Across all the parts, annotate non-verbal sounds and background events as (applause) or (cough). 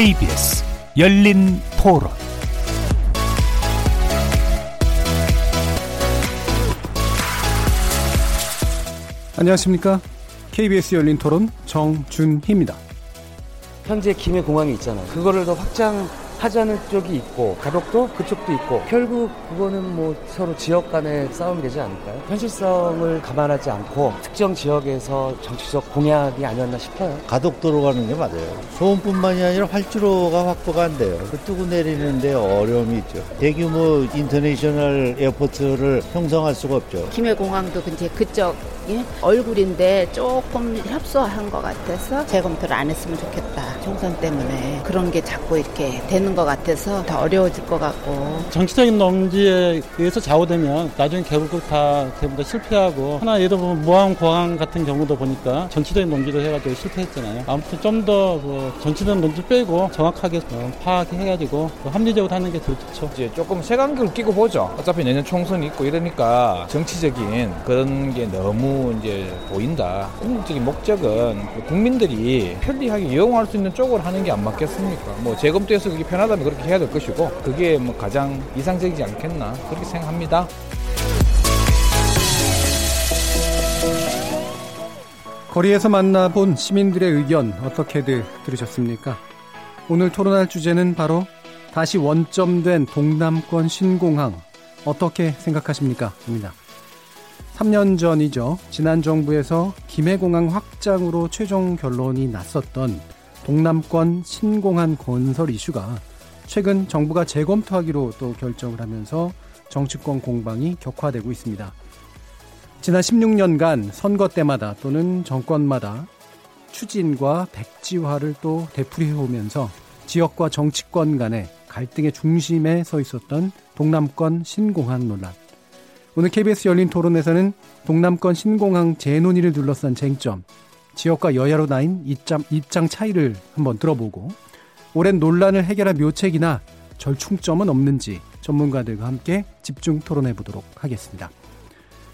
KBS 열린 토론 안녕하십니까? KBS 열린 토론 정준희입니다. 현재 김해 공항이 있잖아요. 그거를 더 확장 하자는 쪽이 있고 가덕도 그쪽도 있고 결국 그거는 뭐 서로 지역 간의 싸움이 되지 않을까요? 현실성을 감안하지 않고 특정 지역에서 정치적 공약이 아니었나 싶어요. 가덕도로 가는 게 맞아요. 소음뿐만이 아니라 활주로가 확보가 안 돼요. 그 뜨고 내리는데 어려움이 있죠. 대규모 international airport를 형성할 수가 없죠. 김해공항도 이제 그쪽 이 얼굴인데 조금 협소한 것 같아서 재검토를 안 했으면 좋겠다. 총선 때문에 그런 게 자꾸 이렇게 되는 것 같아서 더 어려워질 것 같고 정치적인 논지에 의해서 좌우되면 나중에 결국 다 대부분 다 실패하고 하나 예를 들면 무항공항 같은 경우도 보니까 정치적인 논지로 해가지고 실패했잖아요. 아무튼 좀더뭐 정치적인 논지 빼고 정확하게 어, 파악해가지고 합리적으로 하는 게더 좋죠. 이제 조금 색안경을 끼고 보죠. 어차피 내년 총선이 있고 이러니까 정치적인 그런 게 너무 이제 보인다. 궁극적인 목적은 국민들이 편리하게 이용할 수 있는 쪽으로 하는 게 안 맞겠습니까? 뭐 재검토해서 그게 편하다면 그렇게 해야 될 것이고 그게 뭐 가장 이상적이지 않겠나 그렇게 생각합니다. 거리에서 만나본 시민들의 의견 어떻게들 들으셨습니까? 오늘 토론할 주제는 바로 다시 원점된 동남권 신공항 어떻게 생각하십니까? 입니다. 3년 전이죠. 지난 정부에서 김해공항 확장으로 최종 결론이 났었던 동남권 신공항 건설 이슈가 최근 정부가 재검토하기로 또 결정을 하면서 정치권 공방이 격화되고 있습니다. 지난 16년간 선거 때마다 또는 정권마다 추진과 백지화를 또 되풀이해오면서 지역과 정치권 간의 갈등의 중심에 서 있었던 동남권 신공항 논란. 오늘 KBS 열린 토론에서는 동남권 신공항 재논의를 둘러싼 쟁점, 지역과 여야로 나인 입장, 입장 차이를 한번 들어보고 오랜 논란을 해결할 묘책이나 절충점은 없는지 전문가들과 함께 집중 토론해 보도록 하겠습니다.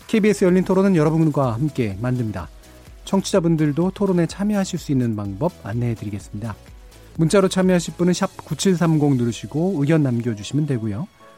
KBS 열린 토론은 여러분과 함께 만듭니다. 청취자분들도 토론에 참여하실 수 있는 방법 안내해 드리겠습니다. 문자로 참여하실 분은 9730 누르시고 의견 남겨주시면 되고요.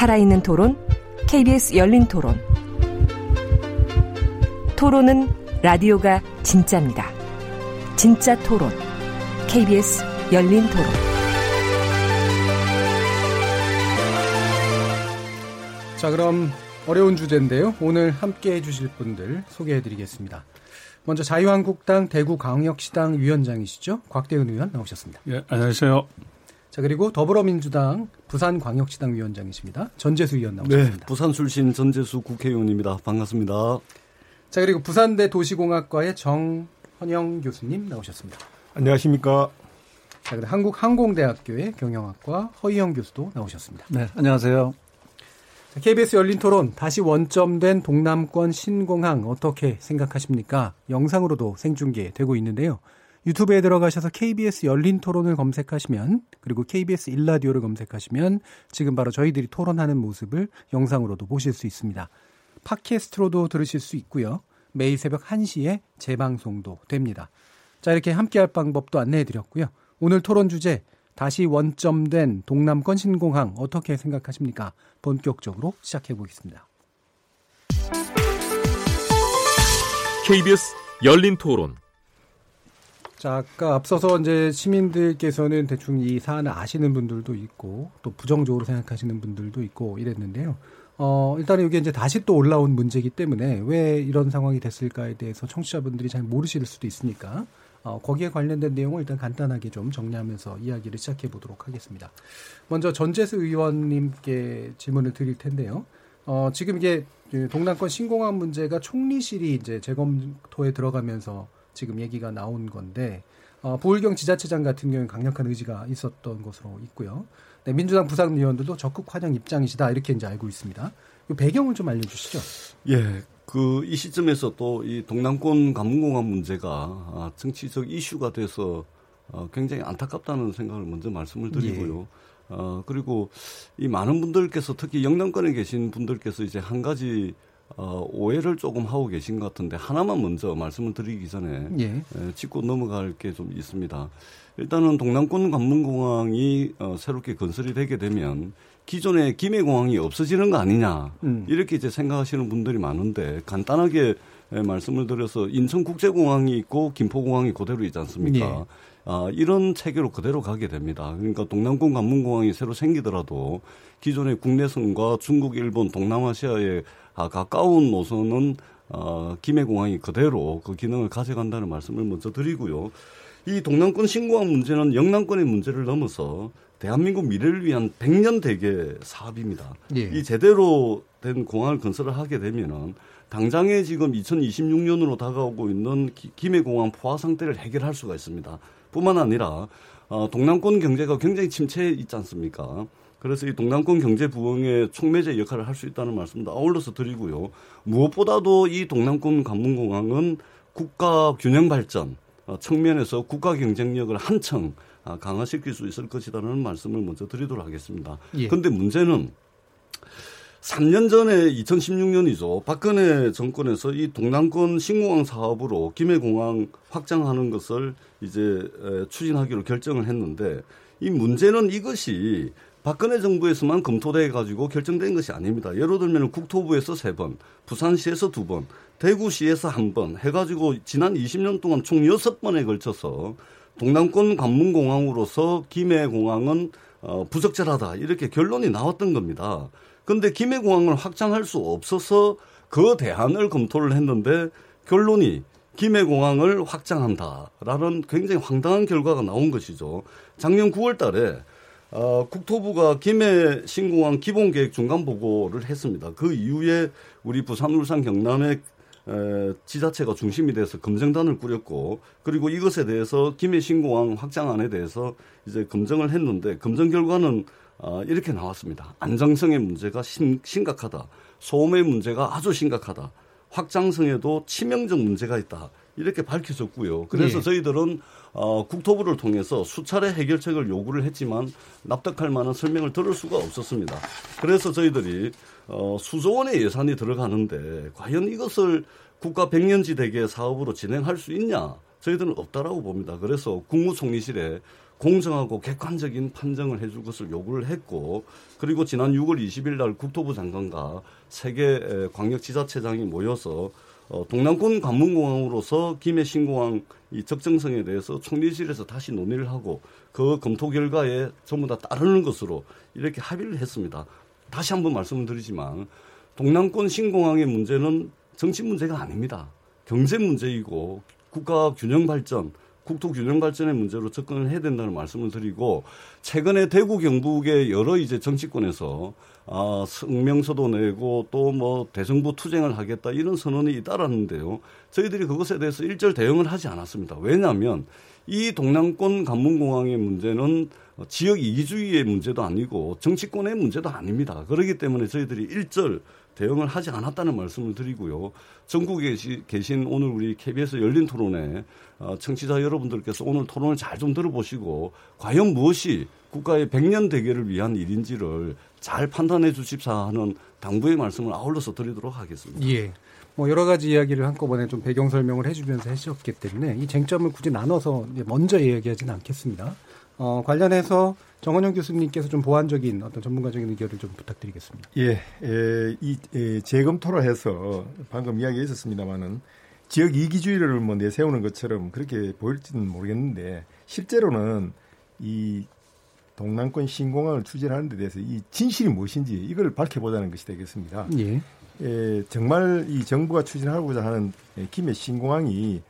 살아있는 토론, KBS 열린 토론. 토론은 라디오가 진짜입니다. 진짜 토론, KBS 열린 토론. 자, 그럼 어려운 주제인데요. 오늘 함께 해주실 분들 소개해 드리겠습니다. 먼저 자유한국당 대구광역시당 위원장이시죠. 곽대은 의원 나오셨습니다. 예, 안녕하세요. 자, 그리고 더불어민주당 부산광역시당 위원장이십니다. 전재수 의원 나오셨습니다. 네, 부산 출신 전재수 국회의원입니다. 반갑습니다. 자, 그리고 부산대 도시공학과의 정헌영 교수님 나오셨습니다. 안녕하십니까. 자, 그리고 한국항공대학교의 경영학과 허희영 교수도 나오셨습니다. 네, 안녕하세요. 자, KBS 열린 토론 다시 원점된 동남권 신공항 어떻게 생각하십니까? 영상으로도 생중계되고 있는데요. 유튜브에 들어가셔서 KBS 열린 토론을 검색하시면 그리고 KBS 일라디오를 검색하시면 지금 바로 저희들이 토론하는 모습을 영상으로도 보실 수 있습니다. 팟캐스트로도 들으실 수 있고요. 매일 새벽 1시에 재방송도 됩니다. 자, 이렇게 함께할 방법도 안내해 드렸고요. 오늘 토론 주제 다시 원점된 동남권 신공항 어떻게 생각하십니까? 본격적으로 시작해 보겠습니다. KBS 열린 토론. 자, 아까 앞서서 이제 시민들께서는 대충 이 사안을 아시는 분들도 있고 또 부정적으로 생각하시는 분들도 있고 이랬는데요. 어, 일단은 이게 이제 다시 또 올라온 문제이기 때문에 왜 이런 상황이 됐을까에 대해서 청취자분들이 잘 모르실 수도 있으니까 어, 거기에 관련된 내용을 일단 간단하게 좀 정리하면서 이야기를 시작해 보도록 하겠습니다. 먼저 전재수 의원님께 질문을 드릴 텐데요. 어, 지금 이게 동남권 신공항 문제가 총리실이 이제 재검토에 들어가면서 지금 얘기가 나온 건데 어, 부울경 지자체장 같은 경우는 강력한 의지가 있었던 것으로 있고요. 네, 민주당 부산 의원들도 적극 환영 입장이시다 이렇게 이제 알고 있습니다. 이 배경을 좀 알려주시죠. 예, 그 이 시점에서 또 이 동남권 관문공항 문제가 아, 정치적 이슈가 돼서 어, 굉장히 안타깝다는 생각을 먼저 말씀을 드리고요. 예. 어, 그리고 이 많은 분들께서 특히 영남권에 계신 분들께서 이제 한 가지 어, 오해를 조금 하고 계신 것 같은데 하나만 먼저 말씀을 드리기 전에 예. 에, 짚고 넘어갈 게 좀 있습니다. 일단은 동남권 관문공항이 어, 새롭게 건설이 되게 되면 기존의 김해공항이 없어지는 거 아니냐 음. 이렇게 이제 생각하시는 분들이 많은데 간단하게 말씀을 드려서 인천국제공항이 있고 김포공항이 그대로 있지 않습니까? 예. 아, 이런 체계로 그대로 가게 됩니다. 그러니까 동남권 관문공항이 새로 생기더라도 기존의 국내선과 중국, 일본, 동남아시아에 아, 가까운 노선은 어, 김해공항이 그대로 그 기능을 가져간다는 말씀을 먼저 드리고요. 이 동남권 신공항 문제는 영남권의 문제를 넘어서 대한민국 미래를 위한 100년 대계 사업입니다. 예. 이 제대로 된 공항을 건설을 하게 되면은 당장에 지금 2026년으로 다가오고 있는 김해공항 포화 상태를 해결할 수가 있습니다. 뿐만 아니라 어, 동남권 경제가 굉장히 침체에 있지 않습니까? 그래서 이 동남권 경제 부흥의 촉매제 역할을 할 수 있다는 말씀도 아울러서 드리고요. 무엇보다도 이 동남권 관문공항은 국가 균형 발전 어, 측면에서 국가 경쟁력을 한층 아, 강화시킬 수 있을 것이라는 말씀을 먼저 드리도록 하겠습니다. 그런데 예. 문제는 3년 전에 2016년이죠. 박근혜 정권에서 이 동남권 신공항 사업으로 김해공항 확장하는 것을 이제 추진하기로 결정을 했는데 이 문제는 이것이 박근혜 정부에서만 검토돼 가지고 결정된 것이 아닙니다. 예를 들면 국토부에서 세 번, 부산시에서 두 번, 대구시에서 한 번 해가지고 지난 20년 동안 총 여섯 번에 걸쳐서 동남권 관문공항으로서 김해공항은 어, 부적절하다 이렇게 결론이 나왔던 겁니다. 그런데 김해공항을 확장할 수 없어서 그 대안을 검토를 했는데 결론이 김해공항을 확장한다라는 굉장히 황당한 결과가 나온 것이죠. 작년 9월 달에 어, 국토부가 김해 신공항 기본계획 중간 보고를 했습니다. 그 이후에 우리 부산, 울산, 경남의 에, 지자체가 중심이 돼서 검증단을 꾸렸고 그리고 이것에 대해서 김해 신공항 확장안에 대해서 이제 검증을 했는데 검증 결과는 어, 이렇게 나왔습니다. 안정성의 문제가 심, 심각하다. 소음의 문제가 아주 심각하다. 확장성에도 치명적 문제가 있다. 이렇게 밝혀졌고요. 그래서 네. 저희들은 어, 국토부를 통해서 수차례 해결책을 요구를 했지만 납득할 만한 설명을 들을 수가 없었습니다. 그래서 저희들이 어, 수조 원의 예산이 들어가는데 과연 이것을 국가 백년지 대계 사업으로 진행할 수 있냐? 저희들은 없다라고 봅니다. 그래서 국무총리실에 공정하고 객관적인 판정을 해줄 것을 요구를 했고 그리고 지난 6월 20일 날 국토부 장관과 세계 광역지자체장이 모여서 어, 동남권 관문공항으로서 김해 신공항 이 적정성에 대해서 총리실에서 다시 논의를 하고 그 검토 결과에 전부 다 따르는 것으로 이렇게 합의를 했습니다. 다시 한번 말씀을 드리지만 동남권 신공항의 문제는 정치 문제가 아닙니다. 경제 문제이고 국가 균형 발전, 국토 균형 발전의 문제로 접근을 해야 된다는 말씀을 드리고 최근에 대구 경북의 여러 이제 정치권에서 아, 성명서도 내고 또 뭐 대정부 투쟁을 하겠다 이런 선언이 잇따랐는데요. 저희들이 그것에 대해서 일절 대응을 하지 않았습니다. 왜냐하면 이 동남권 관문공항의 문제는 지역 이기주의의 문제도 아니고 정치권의 문제도 아닙니다. 그렇기 때문에 저희들이 일절 대응을 하지 않았다는 말씀을 드리고요. 전국에 계신 오늘 우리 KBS 열린 토론에 어, 청취자 여러분들께서 오늘 토론을 잘 좀 들어보시고 과연 무엇이 국가의 백년 대계를 위한 일인지를 잘 판단해 주십사 하는 당부의 말씀을 아울러서 드리도록 하겠습니다. 예. 뭐 여러 가지 이야기를 한꺼번에 좀 배경 설명을 해주면서 해주셨기 때문에 이 쟁점을 굳이 나눠서 먼저 이야기하지는 않겠습니다. 어, 관련해서 정원영 교수님께서 좀 보완적인 어떤 전문가적인 의견을 좀 부탁드리겠습니다. 예, 예, 이 예, 재검토를 해서 방금 이야기 했었습니다만은 지역 이기주의를 뭐 내세우는 것처럼 그렇게 보일지는 모르겠는데 실제로는 이 동남권 신공항을 추진하는 데 대해서 이 진실이 무엇인지 이걸 밝혀보자는 것이 되겠습니다. 예. 예, 정말 이 정부가 추진하고자 하는 김해 신공항이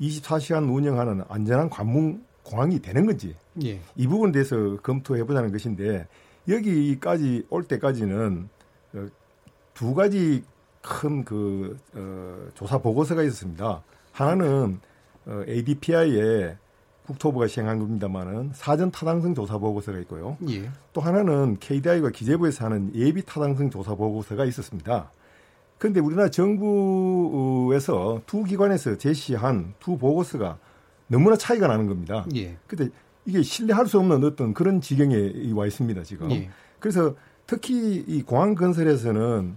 24시간 운영하는 안전한 관문 공항이 되는 건지 예. 이 부분에 대해서 검토해 보자는 것인데 여기까지 올 때까지는 어, 두 가지 큰그 어, 조사 보고서가 있었습니다. 하나는 어, ADPI의 국토부가 시행한 겁니다만은 사전 타당성 조사 보고서가 있고요. 예. 또 하나는 KDI가 기재부에서 하는 예비 타당성 조사 보고서가 있었습니다. 그런데 우리나라 정부에서 두 기관에서 제시한 두 보고서가 너무나 차이가 나는 겁니다. 예. 근데 이게 신뢰할 수 없는 어떤 그런 지경에 와 있습니다, 지금. 예. 그래서 특히 이 공항 건설에서는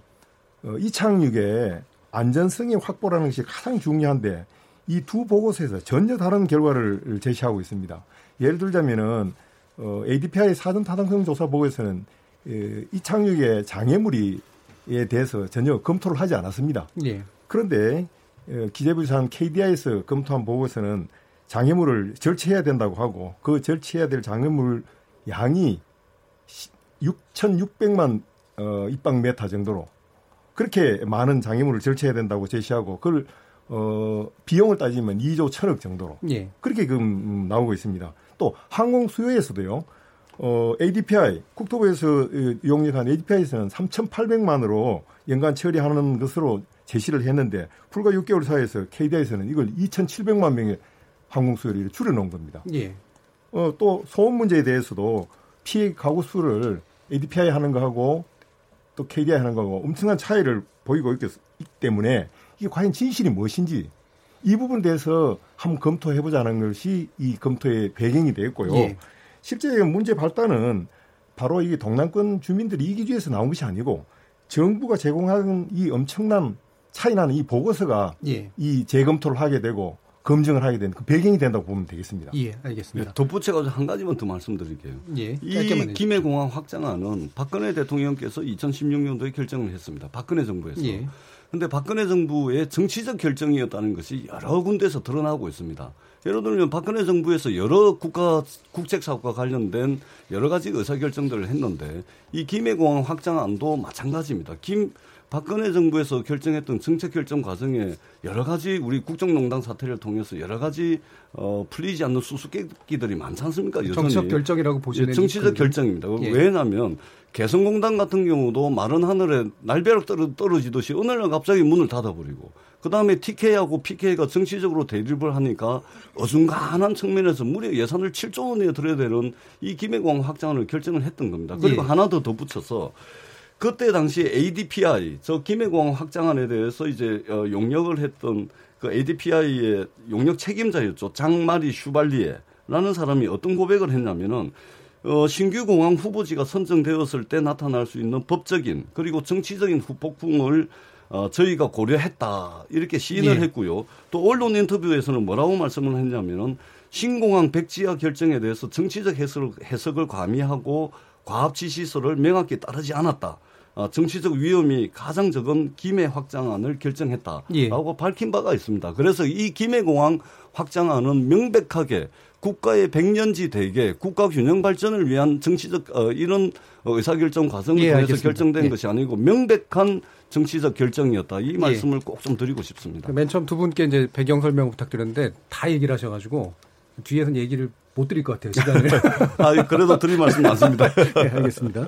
어, 이착륙의 안전성의 확보라는 것이 가장 중요한데 이 두 보고서에서 전혀 다른 결과를 제시하고 있습니다. 예를 들자면은 어, ADPI 사전 타당성 조사 보고에서는 에, 이착륙의 장애물이 에 대해서 전혀 검토를 하지 않았습니다. 예. 그런데 어, 기재부에서 한 KDI에서 검토한 보고서는 장애물을 절취해야 된다고 하고 그 절취해야 될 장애물 양이 6,600만 어, 입방메타 정도로 그렇게 많은 장애물을 절취해야 된다고 제시하고 그걸 어, 비용을 따지면 2조 1천억 정도로 예. 그렇게 그 음, 나오고 있습니다. 또 항공 수요에서도요. 어, ADPI 국토부에서 용역한 ADPI에서는 3,800만으로 연간 처리하는 것으로 제시를 했는데 불과 6개월 사이에서 KDI에서는 이걸 2,700만 명의 항공 수요를 줄여놓은 겁니다. 예. 어, 또 소음 문제에 대해서도 피해 가구 수를 ADPI 하는 거하고 또 KDI 하는 거하고 엄청난 차이를 보이고 있기 때문에 이게 과연 진실이 무엇인지 이 부분에 대해서 한번 검토해보자는 것이 이 검토의 배경이 되었고요. 예. 실제 문제 발단은 바로 이 동남권 주민들이 이기주에서 나온 것이 아니고 정부가 제공한 이 엄청난 차이 나는 이 보고서가 예. 이 재검토를 하게 되고 검증을 하게 된그 배경이 된다고 보면 되겠습니다. 예, 알겠습니다. 덧붙여가지고 한 가지만 더 말씀드릴게요. 예, 이 김해공항 확장안은 박근혜 대통령께서 2016년도에 결정을 했습니다. 박근혜 정부에서. 예. 근데 박근혜 정부의 정치적 결정이었다는 것이 여러 군데서 드러나고 있습니다. 예를 들면 박근혜 정부에서 여러 국가 국책 사업과 관련된 여러 가지 의사 결정들을 했는데 이 김해공항 확장안도 마찬가지입니다. 김 박근혜 정부에서 결정했던 정책 결정 과정에 여러 가지 우리 국정농단 사태를 통해서 여러 가지 어, 풀리지 않는 수수께끼들이 많지 않습니까? 여전히. 정치적 결정이라고 보시는 예, 정치적 결정입니다. 예. 왜냐하면 개성공단 같은 경우도 마른 하늘에 날벼락 떨어, 떨어지듯이 어느 날 갑자기 문을 닫아버리고 그 다음에 TK하고 PK가 정치적으로 대립을 하니까 어중간한 측면에서 무려 예산을 7조 원에 들여야 되는 이 김해공항 확장을 결정을 했던 겁니다. 그리고 예. 하나 더 덧붙여서 그때 당시 ADPI 저 김해공항 확장안에 대해서 이제 어, 용역을 했던 그 ADPI의 용역 책임자였죠 장마리 슈발리에라는 사람이 어떤 고백을 했냐면은 어, 신규 공항 후보지가 선정되었을 때 나타날 수 있는 법적인 그리고 정치적인 후폭풍을 어, 저희가 고려했다 이렇게 시인을 예. 했고요. 또 언론 인터뷰에서는 뭐라고 말씀을 했냐면은 신공항 백지화 결정에 대해서 정치적 해석을, 해석을 과미하고 과합 지시서를 명확히 따르지 않았다. 어, 정치적 위험이 가장 적은 김해 확장안을 결정했다라고 예. 밝힌 바가 있습니다. 그래서 이 김해공항 확장안은 명백하게 국가의 백년지 대계 국가 균형 발전을 위한 정치적 어, 이런 어, 의사결정 과정을 예, 통해서 알겠습니다. 결정된 예. 것이 아니고 명백한 정치적 결정이었다. 이 말씀을 꼭 좀 드리고 싶습니다. 맨 처음 두 분께 이제 배경 설명 부탁드렸는데 다 얘기를 하셔가지고 뒤에서는 얘기를 못 드릴 것 같아요 시간을. (laughs) 아, 그래도 드릴 말씀 많습니다. 네, (laughs) 알겠습니다.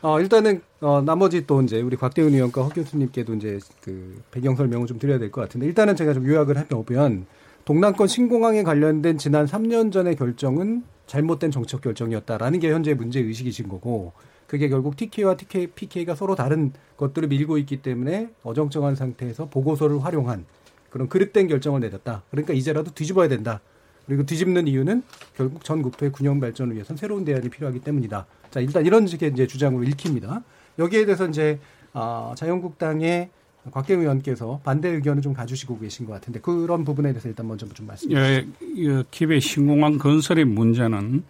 어, 일단은 어, 나머지 또 이제 우리 곽대훈 의원과 허 교수님께도 이제 그 배경 설명을 좀 드려야 될 것 같은데 일단은 제가 좀 요약을 해보면 동남권 신공항에 관련된 지난 3년 전의 결정은 잘못된 정책 결정이었다라는 게 현재 문제 의식이신 거고 그게 결국 TK와 TK, PK가 서로 다른 것들을 밀고 있기 때문에 어정쩡한 상태에서 보고서를 활용한 그런 그릇된 결정을 내렸다. 그러니까 이제라도 뒤집어야 된다. 그리고 뒤집는 이유는 결국 전 국토의 균형 발전을 위해서는 새로운 대안이 필요하기 때문이다. 자, 일단 이런 식의 이제 주장으로 읽힙니다. 여기에 대해서 이제 아, 자유한국당의 곽대우 의원께서 반대 의견을 좀 가주시고 계신 것 같은데 그런 부분에 대해서 일단 먼저 좀 말씀. 예, 이 기베 신공항 건설의 문제는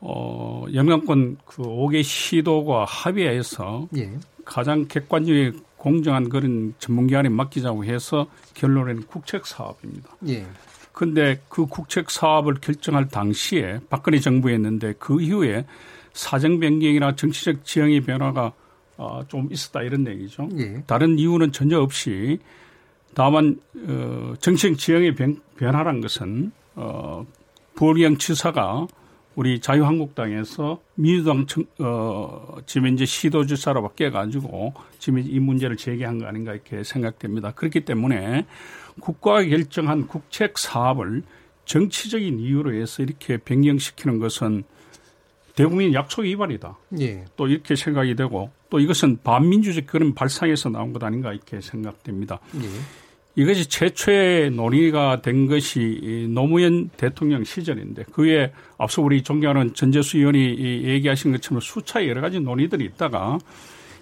어, 영남권 그 5개 시도가 합의해서 예. 가장 객관적이고 공정한 그런 전문기관에 맡기자고 해서 결론낸 국책 사업입니다. 예. 근데 그 국책 사업을 결정할 당시에 박근혜 정부였는데 그 이후에 사정 변경이나 정치적 지형의 변화가 어, 좀 있었다 이런 얘기죠. 예. 다른 이유는 전혀 없이 다만 어, 정치적 지형의 변, 변화란 것은 어, 부울경 지사가 우리 자유한국당에서 민주당 청, 어, 지금 이제 시도지사로 바뀌어가지고 지금 이 문제를 제기한 거 아닌가 이렇게 생각됩니다. 그렇기 때문에 국가가 결정한 국책 사업을 정치적인 이유로 해서 이렇게 변경시키는 것은 대국민 약속 위반이다. 예. 또 이렇게 생각이 되고 또 이것은 반민주적 그런 발상에서 나온 것 아닌가 이렇게 생각됩니다. 예. 이것이 최초의 논의가 된 것이 노무현 대통령 시절인데 그에 앞서 우리 존경하는 전재수 의원이 얘기하신 것처럼 수차의 여러 가지 논의들이 있다가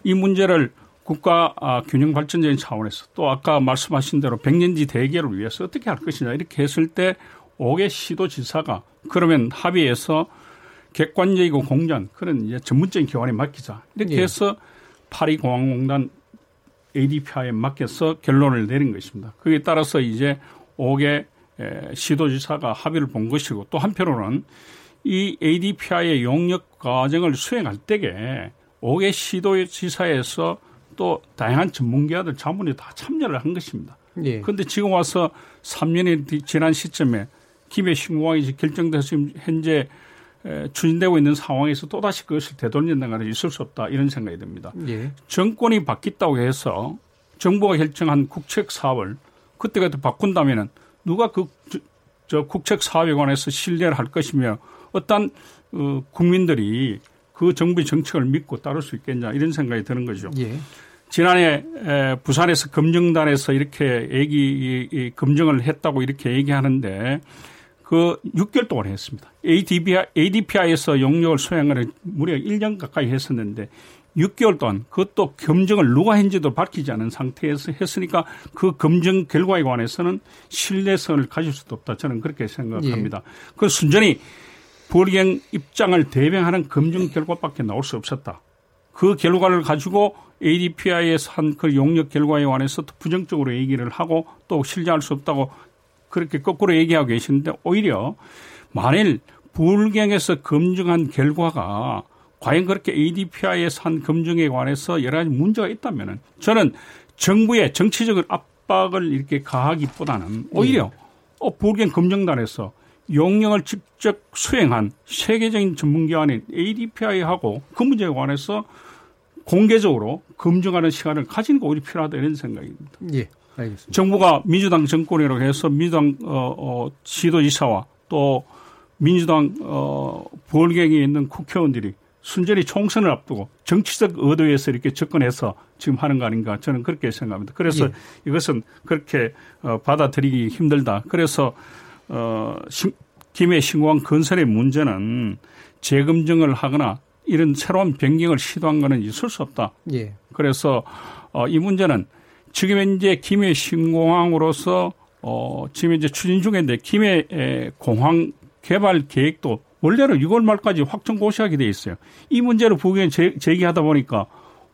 이 문제를 국가 아, 균형 발전적인 차원에서 또 아까 말씀하신 대로 백년지 대계를 위해서 어떻게 할 것이냐 이렇게 했을 때 옥의 시도 지사가 그러면 합의해서 객관적이고 공정 그런 이제 전문적인 기관에 맡기자 이렇게 예. 해서 파리 공항공단 ADPI에 맡겨서 결론을 내린 것입니다. 그에 따라서 이제 5개 시도지사가 합의를 본 것이고 또 한편으로는 이 ADPI의 용역 과정을 수행할 때에 5개 시도지사에서 또 다양한 전문가들 자문이 다 참여를 한 것입니다. 예. 그런데 지금 와서 3년이 지난 시점에 김해 신공항이 결정돼서 현재 에, 추진되고 있는 상황에서 또다시 그것을 되돌린다는 것은 있을 수 없다 이런 생각이 듭니다. 예. 정권이 바뀌었다고 해서 정부가 결정한 국책 사업을 그때그때 바꾼다면은 누가 그, 저, 저 국책 사업에 관해서 신뢰를 할 것이며 어떤 어, 국민들이 그 정부의 정책을 믿고 따를 수 있겠냐 이런 생각이 드는 거죠. 예. 지난해 에, 부산에서 검증단에서 이렇게 얘기 검증을 했다고 이렇게 얘기하는데 그 6개월 동안 했습니다. ADPI, ADPI에서 용역을 수행을 무려 1년 가까이 했었는데 6개월 동안 그것도 검증을 누가 했는지도 밝히지 않은 상태에서 했으니까 그 검증 결과에 관해서는 신뢰성을 가질 수도 없다. 저는 그렇게 생각합니다. 예. 그 순전히 불경 입장을 대변하는 검증 결과밖에 나올 수 없었다. 그 결과를 가지고 ADPI에서 한 그 용역 결과에 관해서 부정적으로 얘기를 하고 또 신뢰할 수 없다고 그렇게 거꾸로 얘기하고 계시는데 오히려 만일 불경에서 검증한 결과가 과연 그렇게 ADPI에서 한 검증에 관해서 여러 가지 문제가 있다면은 저는 정부의 정치적인 압박을 이렇게 가하기보다는 오히려 어, 불경 검증단에서 용역을 직접 수행한 세계적인 전문기관인 ADPI하고 그 문제에 관해서 공개적으로 검증하는 시간을 가지는 게 오히려 필요하다 이런 생각입니다. 예. 알겠습니다. 정부가 민주당 정권이라고 해서 민주당 어, 어, 시도지사와 또 민주당 어, 부울경에 있는 국회의원들이 순전히 총선을 앞두고 정치적 의도에서 이렇게 접근해서 지금 하는 거 아닌가 저는 그렇게 생각합니다. 그래서 예. 이것은 그렇게 어, 받아들이기 힘들다. 그래서 어, 신, 김해 신공항 건설의 문제는 재검증을 하거나 이런 새로운 변경을 시도한 거는 있을 수 없다. 예. 그래서 어, 이 문제는 지금 현재 김해 신공항으로서 어, 지금 이제 추진 중인데 김해 에, 공항 개발 계획도 원래는 6월 말까지 확정 고시하게 돼 있어요. 이 문제를 부경에 제기하다 보니까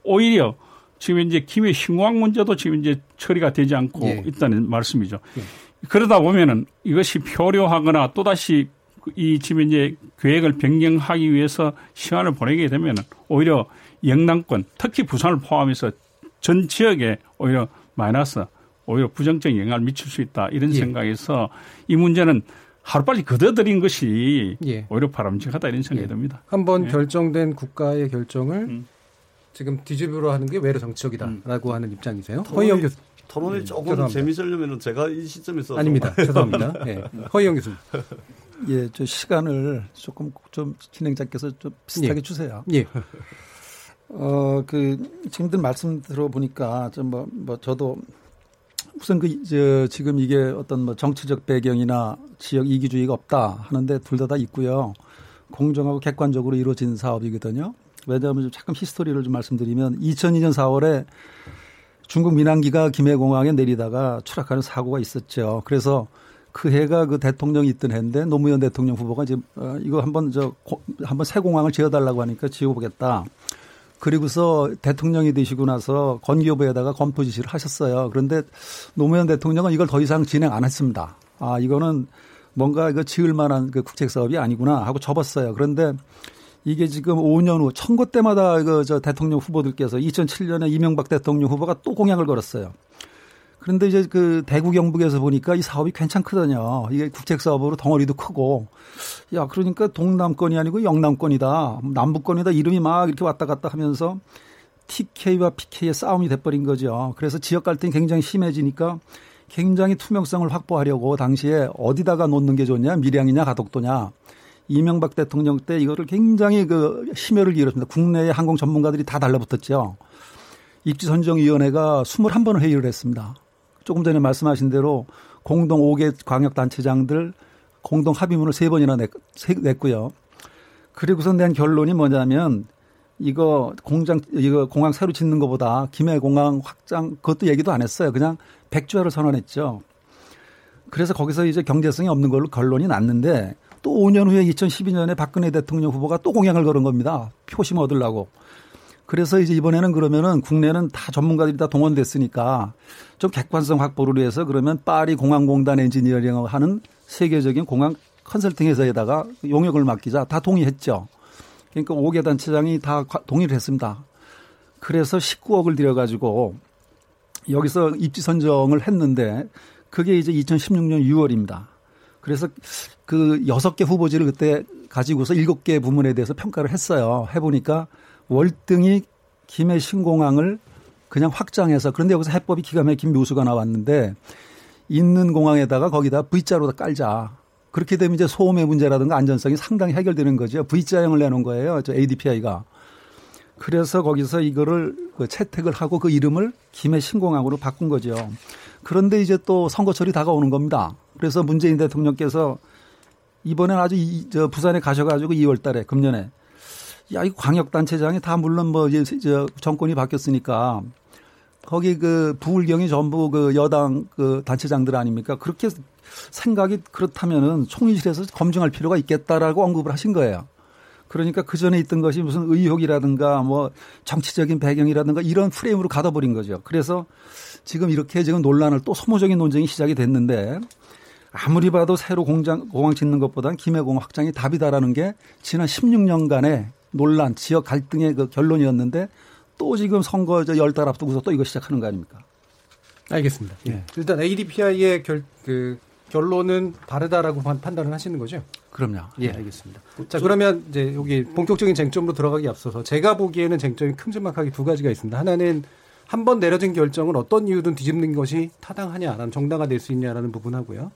오히려 지금 이제 김해 신공항 문제도 지금 이제 처리가 되지 않고 예. 있다는 말씀이죠. 예. 그러다 보면은 이것이 표류하거나 또다시 이 지금 이제 계획을 변경하기 위해서 시간을 보내게 되면은 오히려 영남권 특히 부산을 포함해서 전 지역에 오히려 마이너스 오히려 부정적인 영향을 미칠 수 있다 이런 예. 생각에서 이 문제는 하루빨리 거둬들인 것이 예. 오히려 바람직하다 이런 생각이 예. 듭니다. 한번 예. 결정된 국가의 결정을 음. 지금 뒤집으로 하는 게 외로 정치적이다라고 하는 입장이세요. 허이영 교수 토론이 조금 음, 죄송합니다. 재미있으려면 제가 이 시점에서 아닙니다. 죄송합니다. 예. (laughs) 허이영 교수. 예, 저 시간을 조금 좀 진행자께서 좀 비슷하게 예. 주세요. 예. 어, 그, 지금들 말씀 들어보니까, 좀 뭐, 뭐, 저도 우선 그, 저, 지금 이게 어떤 뭐 정치적 배경이나 지역 이기주의가 없다 하는데 둘 다 다 있고요. 공정하고 객관적으로 이루어진 사업이거든요. 왜냐하면 좀 잠깐 히스토리를 좀 말씀드리면 2002년 4월에 중국 민항기가 김해공항에 내리다가 추락하는 사고가 있었죠. 그래서 그 해가 그 대통령이 있던 해인데 노무현 대통령 후보가 이제 어, 이거 한번 저 고- 한번 새 공항을 지어달라고 하니까 지어보겠다. 그리고서 대통령이 되시고 나서 건기여부에다가 검토 지시를 하셨어요. 그런데 노무현 대통령은 이걸 더 이상 진행 안 했습니다. 아 이거는 뭔가 이거 지을 만한 그 국책 사업이 아니구나 하고 접었어요. 그런데 이게 지금 5년 후 선거 때마다 그저 대통령 후보들께서 2007년에 이명박 대통령 후보가 또 공약을 걸었어요. 그런데 이제 그 대구 경북에서 보니까 이 사업이 괜찮거든요. 이게 국책 사업으로 덩어리도 크고 야 그러니까 동남권이 아니고 영남권이다. 남북권이다. 이름이 막 이렇게 왔다 갔다 하면서 TK와 PK의 싸움이 돼버린 거죠. 그래서 지역 갈등이 굉장히 심해지니까 굉장히 투명성을 확보하려고 당시에 어디다가 놓는 게 좋냐, 밀양이냐, 가덕도냐. 이명박 대통령 때 이거를 굉장히 그 심혈을 기울였습니다. 국내의 항공 전문가들이 다 달라붙었죠. 입지 선정위원회가 21번을 회의를 했습니다. 조금 전에 말씀하신 대로 공동 5개 광역단체장들 공동 합의문을 3번이나 냈, 냈고요. 그리고서 낸 결론이 뭐냐면 이거 공장 이거 공항 새로 짓는 것보다 김해 공항 확장 그것도 얘기도 안 했어요. 그냥 백주화를 선언했죠. 그래서 거기서 이제 경제성이 없는 걸로 결론이 났는데 또 5년 후에 2012년에 박근혜 대통령 후보가 또 공약을 걸은 겁니다. 표심 얻으려고. 그래서 이제 이번에는 그러면은 국내는 다 전문가들이 다 동원됐으니까 좀 객관성 확보를 위해서 그러면 파리 공항공단 엔지니어링을 하는 세계적인 공항 컨설팅 회사에다가 용역을 맡기자 다 동의했죠. 그러니까 5개 단체장이 다 동의를 했습니다. 그래서 19억을 들여가지고 여기서 입지 선정을 했는데 그게 이제 2016년 6월입니다. 그래서 그 6개 후보지를 그때 가지고서 7개 부문에 대해서 평가를 했어요. 해보니까 월등히 김해 신공항을 그냥 확장해서 그런데 여기서 해법이 기가 막힌 묘수가 나왔는데 있는 공항에다가 거기다 V자로 깔자. 그렇게 되면 이제 소음의 문제라든가 안전성이 상당히 해결되는 거죠. V자형을 내놓은 거예요. 저 ADPI가. 그래서 거기서 이거를 그 채택을 하고 그 이름을 김해 신공항으로 바꾼 거죠. 그런데 이제 또 선거철이 다가오는 겁니다. 그래서 문재인 대통령께서 이번엔 아주 이, 저 부산에 가셔가지고 2월 달에 금년에 야, 이 광역단체장이 다 물론 뭐 이제 저 정권이 바뀌었으니까 거기 그 부울경이 전부 그 여당 그 단체장들 아닙니까? 그렇게 생각이 그렇다면은 총리실에서 검증할 필요가 있겠다라고 언급을 하신 거예요. 그러니까 그 전에 있던 것이 무슨 의혹이라든가 뭐 정치적인 배경이라든가 이런 프레임으로 가둬버린 거죠. 그래서 지금 이렇게 지금 논란을 또 소모적인 논쟁이 시작이 됐는데 아무리 봐도 새로 공장, 공항 짓는 것보다는 김해공항 확장이 답이다라는 게 지난 16년간의 논란, 지역 갈등의 그 결론이었는데 또 지금 선거 열달 앞두고서 또 이거 시작하는 거 아닙니까? 알겠습니다. 예. 일단 ADPI의 결, 그 결론은 다르다라고 판단을 하시는 거죠? 그럼요. 예, 알겠습니다. 자, 그러면 이제 여기 본격적인 쟁점으로 들어가기 앞서서 제가 보기에는 쟁점이 큼지막하게 두 가지가 있습니다. 하나는 한 번 내려진 결정을 어떤 이유든 뒤집는 것이 타당하냐 라는 정당화될 수 있냐라는 부분하고요.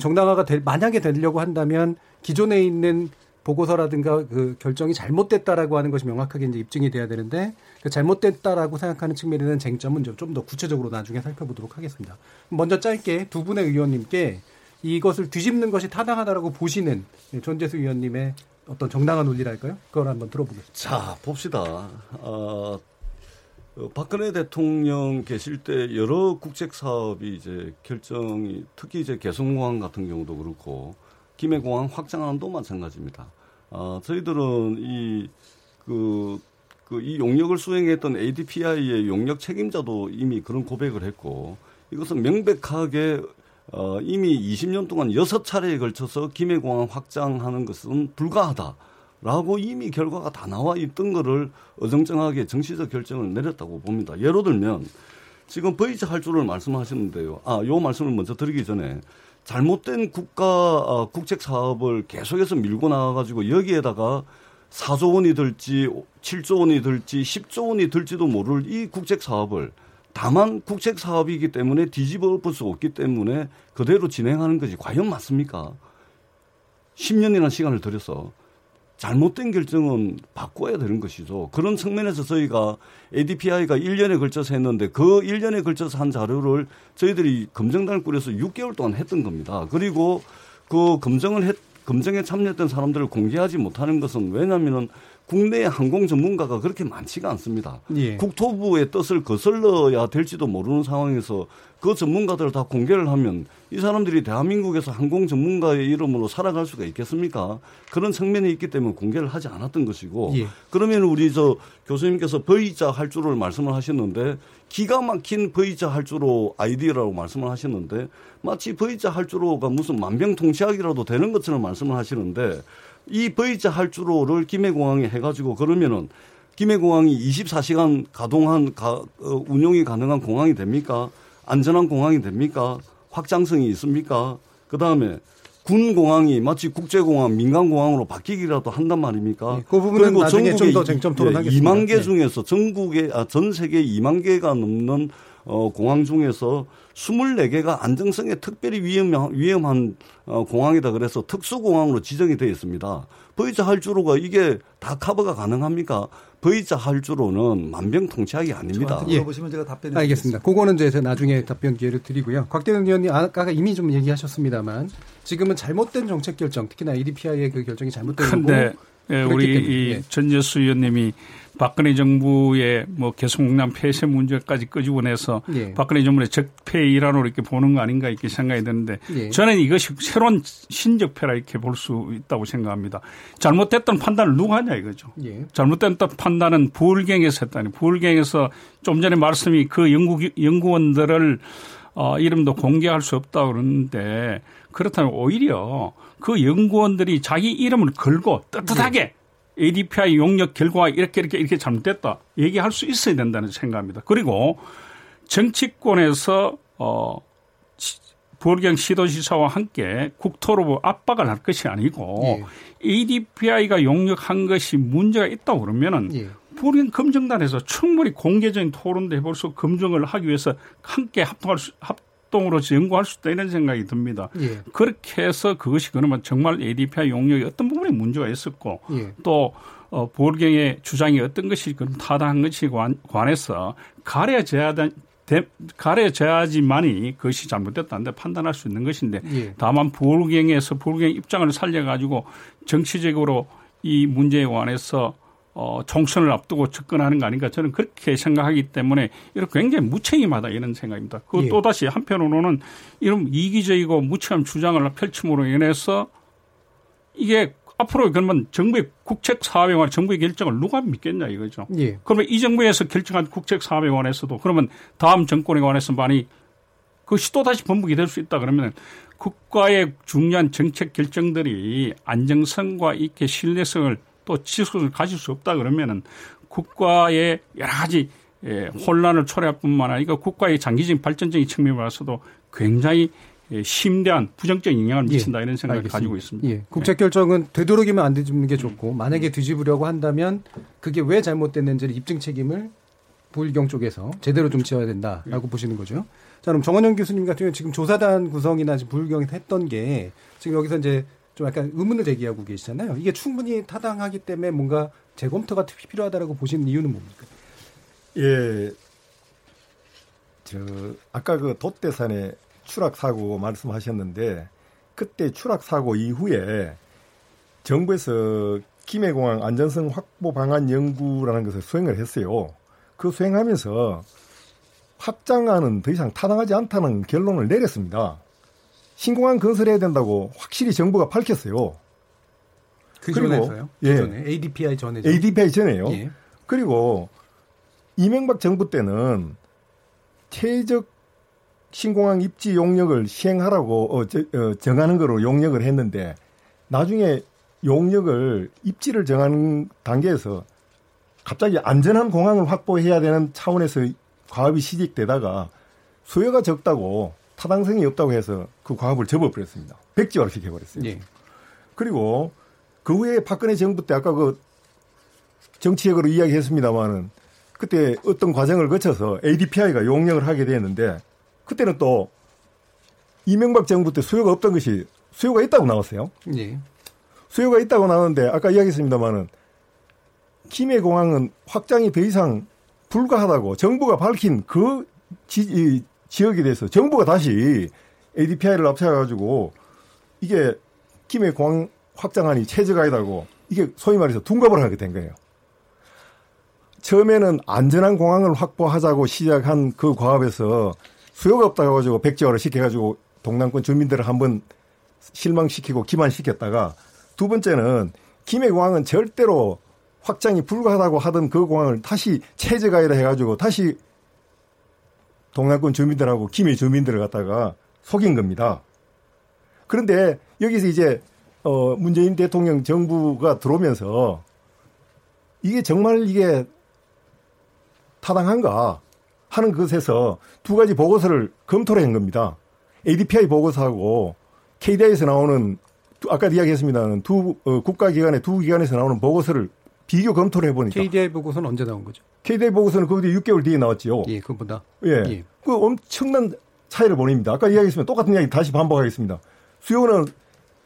정당화가 될, 만약에 되려고 한다면 기존에 있는 보고서라든가 그 결정이 잘못됐다라고 하는 것이 명확하게 이제 입증이 돼야 되는데 그 잘못됐다라고 생각하는 측면에 대한 쟁점은 좀 더 구체적으로 나중에 살펴보도록 하겠습니다. 먼저 짧게 두 분의 의원님께 이것을 뒤집는 것이 타당하다라고 보시는 존재수 의원님의 어떤 정당한 논리랄까요? 그걸 한번 들어보겠습니다. 자, 봅시다. 어, 박근혜 대통령 계실 때 여러 국책 사업이 이제 결정이 특히 이제 개성공항 같은 경우도 그렇고 김해공항 확장안도 마찬가지입니다. 어, 저희들은 이, 그, 그, 이 용역을 수행했던 ADPI의 용역 책임자도 이미 그런 고백을 했고 이것은 명백하게 어, 이미 20년 동안 6차례에 걸쳐서 김해공항 확장하는 것은 불가하다. 라고 이미 결과가 다 나와 있던 거를 어정쩡하게 정치적 결정을 내렸다고 봅니다. 예로 들면 지금 V자 할줄을 말씀하셨는데요. 아, 요 말씀을 먼저 드리기 전에 잘못된 국가 어, 국책 사업을 계속해서 밀고 나와가지고 여기에다가 4조 원이 들지 7조 원이 들지 10조 원이 들지도 모를 이 국책 사업을 다만 국책 사업이기 때문에 뒤집어 엎을 수 없기 때문에 그대로 진행하는 것이 과연 맞습니까? 10년이나 시간을 들여서 잘못된 결정은 바꿔야 되는 것이죠. 그런 측면에서 저희가 ADPI가 1년에 걸쳐서 했는데 그 1년에 걸쳐서 한 자료를 저희들이 검증단을 꾸려서 6개월 동안 했던 겁니다. 그리고 그 검증을 했, 검증에 참여했던 사람들을 공개하지 못하는 것은 왜냐하면은 국내의 항공 전문가가 그렇게 많지가 않습니다. 예. 국토부의 뜻을 거슬러야 될지도 모르는 상황에서 그 전문가들을 다 공개를 하면 이 사람들이 대한민국에서 항공 전문가의 이름으로 살아갈 수가 있겠습니까? 그런 측면이 있기 때문에 공개를 하지 않았던 것이고 예. 그러면 우리 저 교수님께서 V자 할 줄을 말씀을 하셨는데 기가 막힌 V자 할 줄로 아이디어라고 말씀을 하셨는데 마치 V자 할 줄로가 무슨 만병통치약이라도 되는 것처럼 말씀을 하시는데 이 V자 할주로를 김해공항에 해가지고 그러면은 김해공항이 24시간 가동한 가, 어, 운용이 가능한 공항이 됩니까? 안전한 공항이 됩니까? 확장성이 있습니까? 그 다음에 군 공항이 마치 국제 공항, 민간 공항으로 바뀌기라도 한단 말입니까? 네, 그 부분은 나중에 좀더 쟁점 토론하겠습니다. 2만 개 네. 중에서 전국에 아, 전 세계 2만 개가 넘는 어, 공항 중에서 24개가 안정성에 특별히 위험, 위험한 어, 공항이다 그래서 특수공항으로 지정이 되어 있습니다. V자 할주로가 이게 다 커버가 가능합니까? V자 할주로는 만병통치약이 아닙니다. 물어보시면 제가 답변을 알겠습니다. 그거는 이제 나중에 답변 기회를 드리고요. 곽대현 의원님 아까 이미 좀 얘기하셨습니다만 지금은 잘못된 정책 결정, 특히나 ADPI의 그 결정이 잘못된 근데 거고 예, 그렇기 우리 예. 전재수 의원님이 박근혜 정부의 뭐 개성공단 폐쇄 문제까지 끄집어내서 예. 박근혜 정부의 적폐의 일환으로 이렇게 보는 거 아닌가 이렇게 생각이 드는데 예. 저는 이것이 새로운 신적폐라 이렇게 볼 수 있다고 생각합니다. 잘못됐던 판단을 누가 하냐 이거죠. 예. 잘못됐던 판단은 부울경에서 했다니. 부울경에서 좀 전에 말씀이 그 연구, 연구원들을 어, 이름도 공개할 수 없다고 그러는데 그렇다면 오히려 그 연구원들이 자기 이름을 걸고 떳떳하게 ADPI 용역 결과가 이렇게 이렇게 이렇게 잘못됐다 얘기할 수 있어야 된다는 생각합니다. 그리고 정치권에서 어 부울경 시도지사와 함께 국토로 압박을 할 것이 아니고 ADPI가 용역한 것이 문제가 있다고 그러면은 예. 부울경 검증단에서 충분히 공개적인 토론도 해볼 수 검증을 하기 위해서 함께 합동할 수, 합 동으로서 연구할 수 있다 이런 생각이 듭니다. 예. 그렇게 해서 그것이 그러면 정말 ADPI 용역에 어떤 부분에 문제가 있었고 예. 또 어, 보울경의 주장이 어떤 것이 그럼 타당한 것이 관, 관해서 가려져야 된 대- 가려져야지만이 그것이 잘못됐다는데 판단할 수 있는 것인데 예. 다만 부울경에서 부울경의 입장을 살려가지고 정치적으로 이 문제에 관해서 어, 총선을 앞두고 접근하는 거 아닌가 저는 그렇게 생각하기 때문에 이렇게 굉장히 무책임하다 이런 생각입니다. 그 예. 또다시 한편으로는 이런 이기적이고 무책임한 주장을 펼침으로 인해서 이게 앞으로 그러면 정부의 국책 사업에 관한 정부의 결정을 누가 믿겠냐 이거죠. 예. 그러면 이 정부에서 결정한 국책 사업에 관해서도 그러면 다음 정권에 관해서 많이 그것이 또다시 번복이 될 수 있다 그러면 국가의 중요한 정책 결정들이 안정성과 이렇게 신뢰성을 또 지속을 가질 수 없다 그러면은 국가의 여러 가지 예, 혼란을 초래할 뿐만 아니라 국가의 장기적인 발전적인 측면에 봐서도 굉장히 예, 심대한 부정적인 영향을 미친다 이런 생각을 알겠습니다. 가지고 있습니다. 예. 국책 결정은 되도록이면 안 뒤집는 게 좋고 만약에 뒤집으려고 한다면 그게 왜 잘못됐는지를 입증 책임을 부일경 쪽에서 제대로 좀 지어야 된다라고 보시는 거죠. 자, 그럼 정원영 교수님 같은 경우 지금 조사단 구성이나 지금 부일경이 했던 게 지금 여기서 이제 좀 약간 의문을 제기하고 계시잖아요. 이게 충분히 타당하기 때문에 뭔가 재검토가 필요하다라고 보시는 이유는 뭡니까? 예, 저 아까 그 돛대산의 추락 사고 말씀하셨는데 그때 추락 사고 이후에 정부에서 김해공항 안전성 확보 방안 연구라는 것을 수행을 했어요. 그 수행하면서 확장안은 더 이상 타당하지 않다는 결론을 내렸습니다. 신공항 건설해야 된다고 확실히 정부가 밝혔어요. 그 그리고, 전에서요? 그 예. 전에 ADPI 전에죠. ADPI 전에요. 예. 그리고 이명박 정부 때는 최적 신공항 입지 용역을 시행하라고 어, 저, 어, 정하는 거로 용역을 했는데 나중에 용역을 입지를 정하는 단계에서 갑자기 안전한 공항을 확보해야 되는 차원에서 과업이 시작되다가 수요가 적다고 타당성이 없다고 해서 그 과업을 접어버렸습니다. 백지화를 시켜 버렸어요. 예. 그리고 그 후에 박근혜 정부 때 아까 그 정치적으로 이야기했습니다마는 그때 어떤 과정을 거쳐서 ADPI가 용역을 하게 됐는데 그때는 또 이명박 정부 때 수요가 없던 것이 수요가 있다고 나왔어요. 예. 수요가 있다고 나왔는데 아까 이야기했습니다마는 김해 공항은 확장이 더 이상 불가하다고 정부가 밝힌 그 지, 이 지역에 대해서 정부가 다시 ADPI를 앞세워가지고 이게 김해 공항 확장안이 최저가이다고 이게 소위 말해서 둔갑을 하게 된 거예요. 처음에는 안전한 공항을 확보하자고 시작한 그 과업에서 수요가 없다고 가지고 백지화를 시켜가지고 동남권 주민들을 한번 실망시키고 기만시켰다가 두 번째는 김해 공항은 절대로 확장이 불가하다고 하던 그 공항을 다시 최저가이라 해가지고 다시 동남권 주민들하고 김해 주민들을 갖다가 속인 겁니다. 그런데 여기서 이제 어 문재인 대통령 정부가 들어오면서 이게 정말 이게 타당한가 하는 것에서 두 가지 보고서를 검토를 한 겁니다. ADPI 보고서하고 KDI에서 나오는 두- 아까 이야기했습니다는 두 어, 국가기관의 두 기관에서 나오는 보고서를 비교 검토를 해보니까 KDI 보고서는 언제 나온 거죠? KDI 보고서는 그게 6개월 뒤에 나왔지요. 예, 그보다. 예. 예. 그 엄청난 차이를 보냅니다. 아까 이야기했으면 똑같은 이야기 다시 반복하겠습니다. 수요는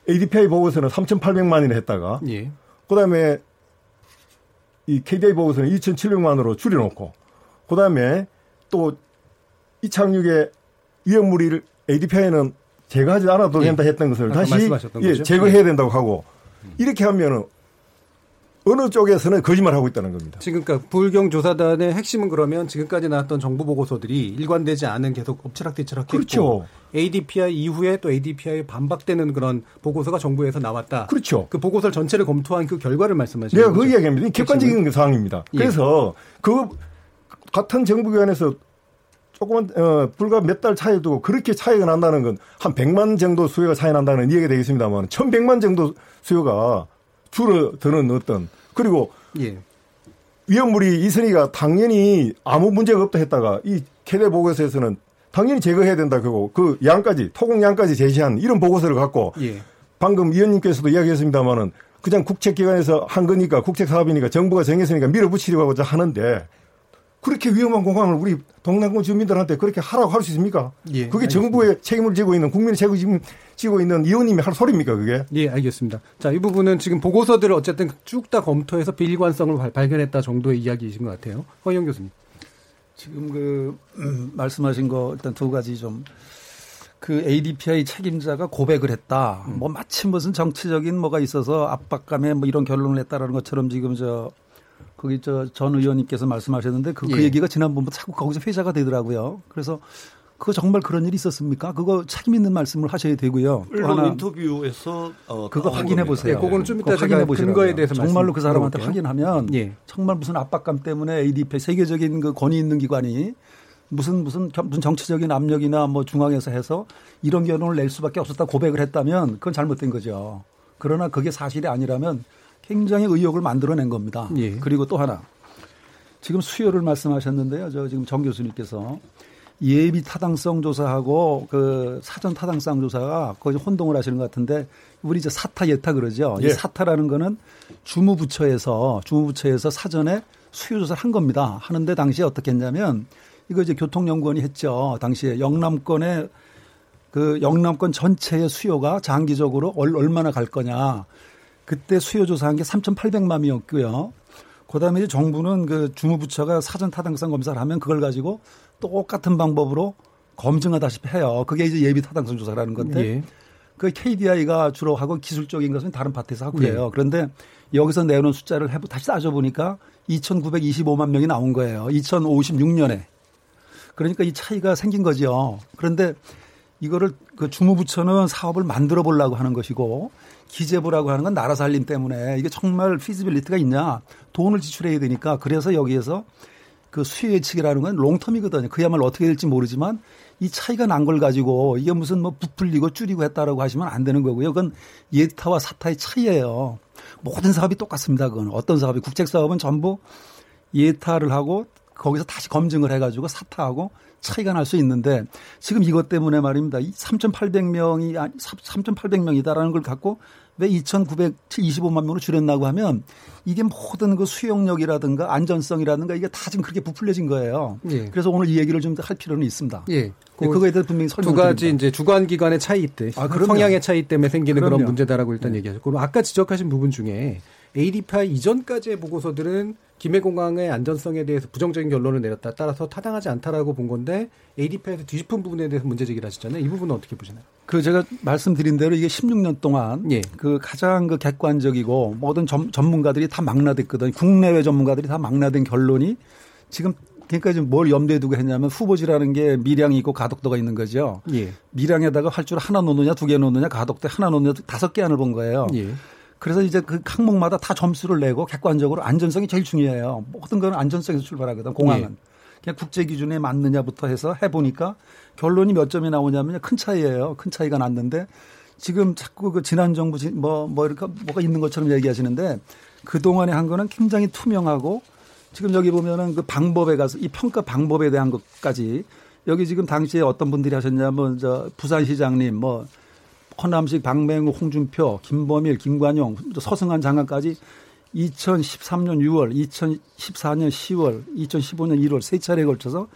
ADPI 보고서는 3,800만이나 했다가 예. 그 다음에 이 KDI 보고서는 2,700만으로 줄여놓고 그 다음에 또 이착륙의 위험물을 ADPI는 제거하지 않아도 된다 했던 것을 다시 예, 제거해야 된다고 하고 이렇게 하면은 어느 쪽에서는 거짓말하고 있다는 겁니다. 지금 그러니까 불경 조사단의 핵심은 그러면 지금까지 나왔던 정부 보고서들이 일관되지 않은 계속 엎치락뒤치락했고 그렇죠. ADPI 이후에 또 ADPI에 반박되는 그런 보고서가 정부에서 나왔다. 그렇죠. 그 보고서를 전체를 검토한 그 결과를 말씀하시는 거죠. 그 이야기입니다. 객관적인 상황입니다. 예. 그래서 그 같은 정부기관에서 조금만 어, 불과 몇 달 차이 두고 그렇게 차이가 난다는 건 한 100만 정도 수요가 차이 난다는 이야기가 되겠습니다만 1100만 정도 수요가 줄어드는 어떤 그리고 예. 위험물이 있으니까 당연히 아무 문제가 없다 했다가 이 캐대 보고서에서는 당연히 제거해야 된다 그거 그 양까지 토공 양까지 제시한 이런 보고서를 갖고 예. 방금 위원님께서도 이야기했습니다마는 그냥 국책기관에서 한 거니까 국책사업이니까 정부가 정했으니까 밀어붙이려고 하는데 그렇게 위험한 공항을 우리 동남권 주민들한테 그렇게 하라고 할 수 있습니까? 예, 그게 알겠습니다. 정부의 책임을 지고 있는 국민의 책임을 지고 있는 의원님이 할 소리입니까 그게? 예, 알겠습니다. 자, 이 부분은 지금 보고서들을 어쨌든 쭉 다 검토해서 비일관성을 발견했다 정도의 이야기이신 것 같아요. 허영 교수님. 지금 그 음, 말씀하신 거 일단 두 가지 좀. 그 ADPI 책임자가 고백을 했다. 음. 뭐 마침 무슨 정치적인 뭐가 있어서 압박감에 뭐 이런 결론을 냈다라는 것처럼 지금 저 거기 저 전 의원님께서 말씀하셨는데 그, 그 예. 그 얘기가 지난번부터 자꾸 거기서 회자가 되더라고요. 그래서 그거 정말 그런 일이 있었습니까? 그거 책임 있는 말씀을 하셔야 되고요. 언론 인터뷰에서 어, 그거 확인해 보세요. 네, 그거는 좀 이따 확인해 보시요 근거에 대해서 정말로 그 사람한테 확인하면 예. 정말 무슨 압박감 때문에 ADP 세계적인 그 권위 있는 기관이 무슨 무슨 무슨 정치적인 압력이나 뭐 중앙에서 해서 이런 결론을 낼 수밖에 없었다 고백을 했다면 그건 잘못된 거죠. 그러나 그게 사실이 아니라면 굉장히 의혹을 만들어낸 겁니다. 예. 그리고 또 하나 지금 수요를 말씀하셨는데요. 저 지금 정 교수님께서 예비 타당성 조사하고 그 사전 타당성 조사가 거의 혼동을 하시는 것 같은데 우리 이제 사타 예타 그러죠. 예. 이 사타라는 거는 주무부처에서 주무부처에서 사전에 수요 조사를 한 겁니다. 하는데 당시에 어떻게 했냐면 이거 이제 교통연구원이 했죠. 당시에 영남권의 그 영남권 전체의 수요가 장기적으로 얼마나 갈 거냐. 그때 수요 조사한 게 3,800만이었고요. 그다음에 이제 정부는 그 주무부처가 사전 타당성 검사를 하면 그걸 가지고 똑같은 방법으로 검증하다시피 해요. 그게 이제 예비 타당성 조사라는 건데 예. 그 KDI가 주로 하고 기술적인 것은 다른 파트에서 하고 그래요. 예. 그런데 여기서 내놓은 숫자를 해보 다시 따져보니까 2,925만 명이 나온 거예요. 2056년에. 그러니까 이 차이가 생긴 거죠. 그런데 이거를 그 주무부처는 사업을 만들어 보려고 하는 것이고 기재부라고 하는 건 나라 살림 때문에 이게 정말 feasibility가 있냐 돈을 지출해야 되니까 그래서 여기에서 그 수요 예측이라는 건 long term이거든요. 그야말로 어떻게 될지 모르지만 이 차이가 난 걸 가지고 이게 무슨 뭐 부풀리고 줄이고 했다라고 하시면 안 되는 거고요. 그건 예타와 사타의 차이예요. 모든 사업이 똑같습니다. 그건 어떤 사업이 국책 사업은 전부 예타를 하고 거기서 다시 검증을 해가지고 사타하고 차이가 날 수 있는데 지금 이것 때문에 말입니다. 3,800명이 3,800명이다라는 걸 갖고 왜 2,925만 명으로 줄였나고 하면 이게 모든 그 수용력이라든가 안전성이라든가 이게 다 지금 그렇게 부풀려진 거예요. 예. 그래서 오늘 이 얘기를 좀 할 필요는 있습니다. 예. 그 그거에 대해서 분명히 설명 두 가지 이제 주관 기관의 차이 때 아, 성향의 차이 때문에 생기는 그럼요. 그런 문제다라고 일단 네. 얘기하셨고 아까 지적하신 부분 중에 ADPI 이전까지의 보고서들은 김해공항의 안전성에 대해서 부정적인 결론을 내렸다. 따라서 타당하지 않다라고 본 건데 ADP에서 뒤집은 부분에 대해서 문제 제기를 하셨잖아요. 이 부분은 어떻게 보시나요? 그 제가 말씀드린 대로 이게 16년 동안 예. 그 가장 그 객관적이고 모든 점, 전문가들이 다 망라됐거든요. 국내외 전문가들이 다 망라된 결론이 지금 그러니까 지금 뭘 염두에 두고 했냐면 후보지라는 게 미량이 있고 가덕도가 있는 거죠. 예. 미량에다가 활줄 하나 놓느냐 두 개 놓느냐 가덕도 하나 놓느냐 다섯 개 안을 본 거예요. 예. 그래서 이제 그 항목마다 다 점수를 내고 객관적으로 안전성이 제일 중요해요. 모든 건 안전성에서 출발하거든. 공항은. 예. 그냥 국제 기준에 맞느냐부터 해서 해보니까 결론이 몇 점이 나오냐면 큰 차이예요. 큰 차이가 났는데 지금 자꾸 그 지난 정부 뭐, 뭐 이렇게 뭐가 있는 것처럼 얘기하시는데 그동안에 한 거는 굉장히 투명하고 지금 여기 보면은 그 방법에 가서 이 평가 방법에 대한 것까지 여기 지금 당시에 어떤 분들이 하셨냐면 저 부산시장님 뭐 허남식, 박맹우, 홍준표, 김범일, 김관용, 서승환 장관까지 2013년 6월, 2014년 10월, 2015년 1월 세 차례에 걸쳐서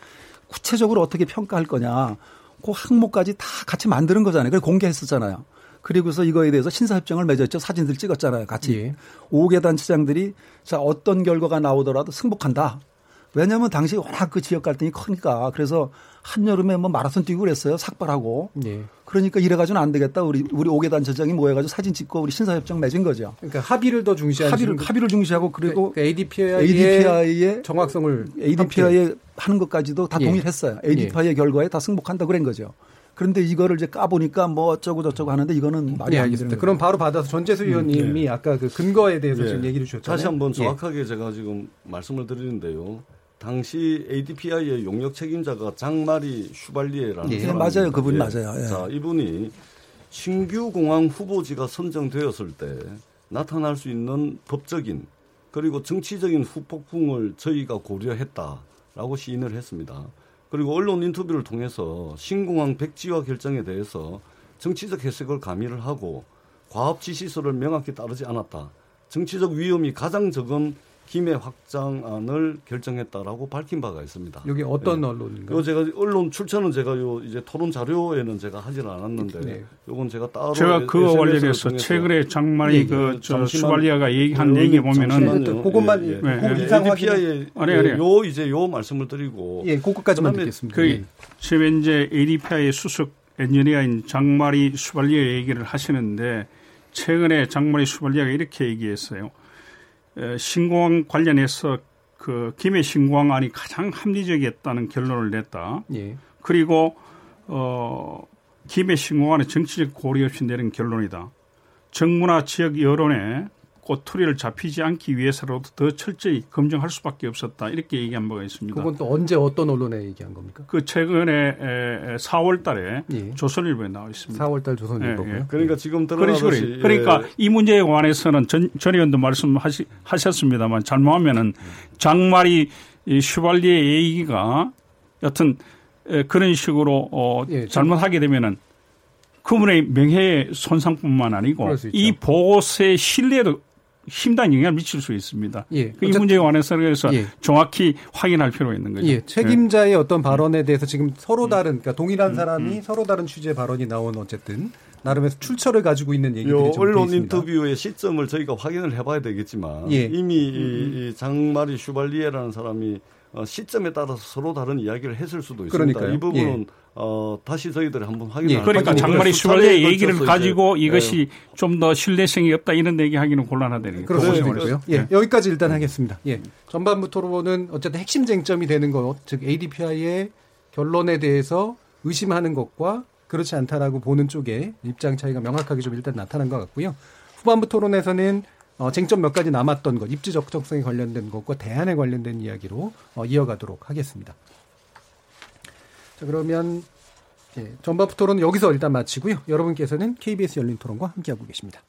구체적으로 어떻게 평가할 거냐. 그 항목까지 다 같이 만드는 거잖아요. 그걸 공개했었잖아요. 그리고서 이거에 대해서 신사협정을 맺었죠. 사진들 찍었잖아요. 같이. 예. 5개 단체장들이 자, 어떤 결과가 나오더라도 승복한다. 왜냐하면 당시 워낙 그 지역 갈등이 크니까 그래서 한여름에 뭐 마라톤 뛰고 그랬어요. 삭발하고. 예. 그러니까 이래가지고는 안 되겠다. 우리 우리 오개 단체장이 모여가지고 사진 찍고 우리 신사협정 맺은 거죠. 그러니까 합의를 더 중시하는 합의를 합의를 중시하고 그리고 그 ADPI의, ADPI의 정확성을 ADPI에 하는 것까지도 다 예. 동의했어요. ADPI의 예. 결과에 다 승복한다 그런 거죠. 그런데 이거를 이제 까보니까 뭐 어쩌고 저쩌고 하는데 이거는 말이 네, 안 되는 그럼 바로 받아서 전재수 의원님이 음, 네. 아까 그 근거에 대해서 네. 지금 얘기를 주셨잖아요. 다시 한번 정확하게 제가 지금 말씀을 드리는데요. 당시 ADPI의 용역 책임자가 장마리 슈발리에라는 예, 사람 맞아요. 그분 맞아요. 예. 자, 이분이 신규 공항 후보지가 선정되었을 때 나타날 수 있는 법적인 그리고 정치적인 후폭풍을 저희가 고려했다라고 시인을 했습니다. 그리고 언론 인터뷰를 통해서 신공항 백지화 결정에 대해서 정치적 해석을 가미를 하고 과업 지시서를 명확히 따르지 않았다. 정치적 위험이 가장 적은 김해 확장안을 결정했다라고 밝힌 바가 있습니다. 여기 어떤 네. 언론인가요? 요 제가 언론 출처는 제가 요 이제 토론 자료에는 제가 하지는 않았는데 네. 요건 제가 따로 제가 그 관련해서 최근에 장만이 예, 그저 수발리아가 얘기한 얘기 보면은 그것만 예, 예. 그 이상 ADPI에 아니 아니 요 이제 요 말씀을 드리고 예, 그것까지만 듣겠습니다. 그 예. 최변제 ADPI의 수석 엔지니어인 장마리 수발리아 얘기를 하시는데 최근에 장마리 수발리아가 이렇게 얘기했어요. 신공항 관련해서 그 김해 신공항안이 가장 합리적이었다는 결론을 냈다. 예. 그리고 어 김해 신공항의 정치적 고려 없이 내린 결론이다. 정부나 지역 여론에 꼬투리를 잡히지 않기 위해서라도 더 철저히 검증할 수밖에 없었다. 이렇게 얘기한 바가 있습니다. 그건 또 언제 어떤 언론에 얘기한 겁니까? 그 최근에 4월 달에 예. 조선일보에 나와 있습니다. 4월 달 조선일보고요. 예, 예. 그러니까 지금 들어가듯이 그러니까 이 문제에 관해서는 전, 전 의원도 말씀하셨습니다만 잘못하면은 장마리 슈발리의 얘기가 여튼 그런 식으로 어, 예, 잘못하게 되면은 그분의 명예 손상뿐만 아니고 이 보고서의 신뢰도 심단 영향을 미칠 수 있습니다. 예. 그이 문제에 관해서 그래서 예. 정확히 확인할 필요가 있는 거죠. 예. 책임자의 예. 어떤 발언에 대해서 지금 서로 다른 그러니까 동일한 음, 사람이 음. 서로 다른 취지의 발언이 나온 어쨌든 나름의 출처를 가지고 있는 얘기들이 좀 언론 인터뷰의 시점을 저희가 확인을 해봐야 되겠지만 예. 이미 음. 이 장마리 슈발리에라는 사람이 어, 시점에 따라서 서로 다른 이야기를 했을 수도 있습니다. 그러니까요. 이 부분은 예. 어, 다시 저희들이 한번 확인을 예. 그러니까 장마리 슈발리의 얘기를 가지고 이것이 예. 좀더 신뢰성이 없다 이런 얘기하기는 곤란하다는 그렇습니다. 예. 예. 여기까지 일단 하겠습니다. 예. 전반부 토론은 어쨌든 핵심 쟁점이 되는 것, 즉 ADPI의 결론에 대해서 의심하는 것과 그렇지 않다라고 보는 쪽에 입장 차이가 명확하게 좀 일단 나타난 것 같고요. 후반부 토론에서는 어, 쟁점 몇 가지 남았던 것, 입지 적정성에 관련된 것과 대안에 관련된 이야기로 어, 이어가도록 하겠습니다. 자, 그러면 예, 전반부 토론은 여기서 일단 마치고요. 여러분께서는 KBS 열린 토론과 함께하고 계십니다.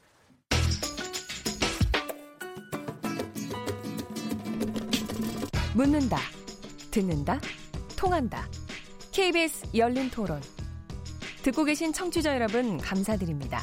묻는다, 듣는다, 통한다. KBS 열린 토론. 듣고 계신 청취자 여러분, 감사드립니다.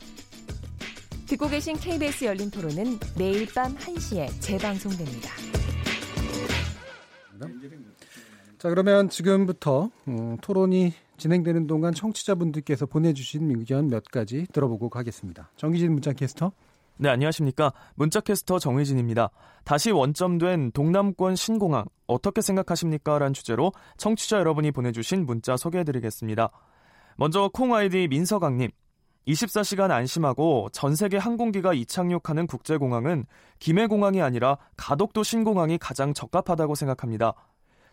듣고 계신 KBS 열린 토론은 매일 밤 1시에 재방송됩니다. 자, 그러면 지금부터 음, 토론이 진행되는 동안 청취자분들께서 보내주신 의견 몇 가지 들어보고 가겠습니다. 정기진 문자 캐스터. 네, 안녕하십니까. 문자캐스터 정의진입니다. 다시 원점된 동남권 신공항 어떻게 생각하십니까? 라는 주제로 청취자 여러분이 보내주신 문자 소개해드리겠습니다. 먼저 콩 아이디 민서강님. 24시간 안심하고 전 세계 항공기가 이착륙하는 국제공항은 김해공항이 아니라 가덕도 신공항이 가장 적합하다고 생각합니다.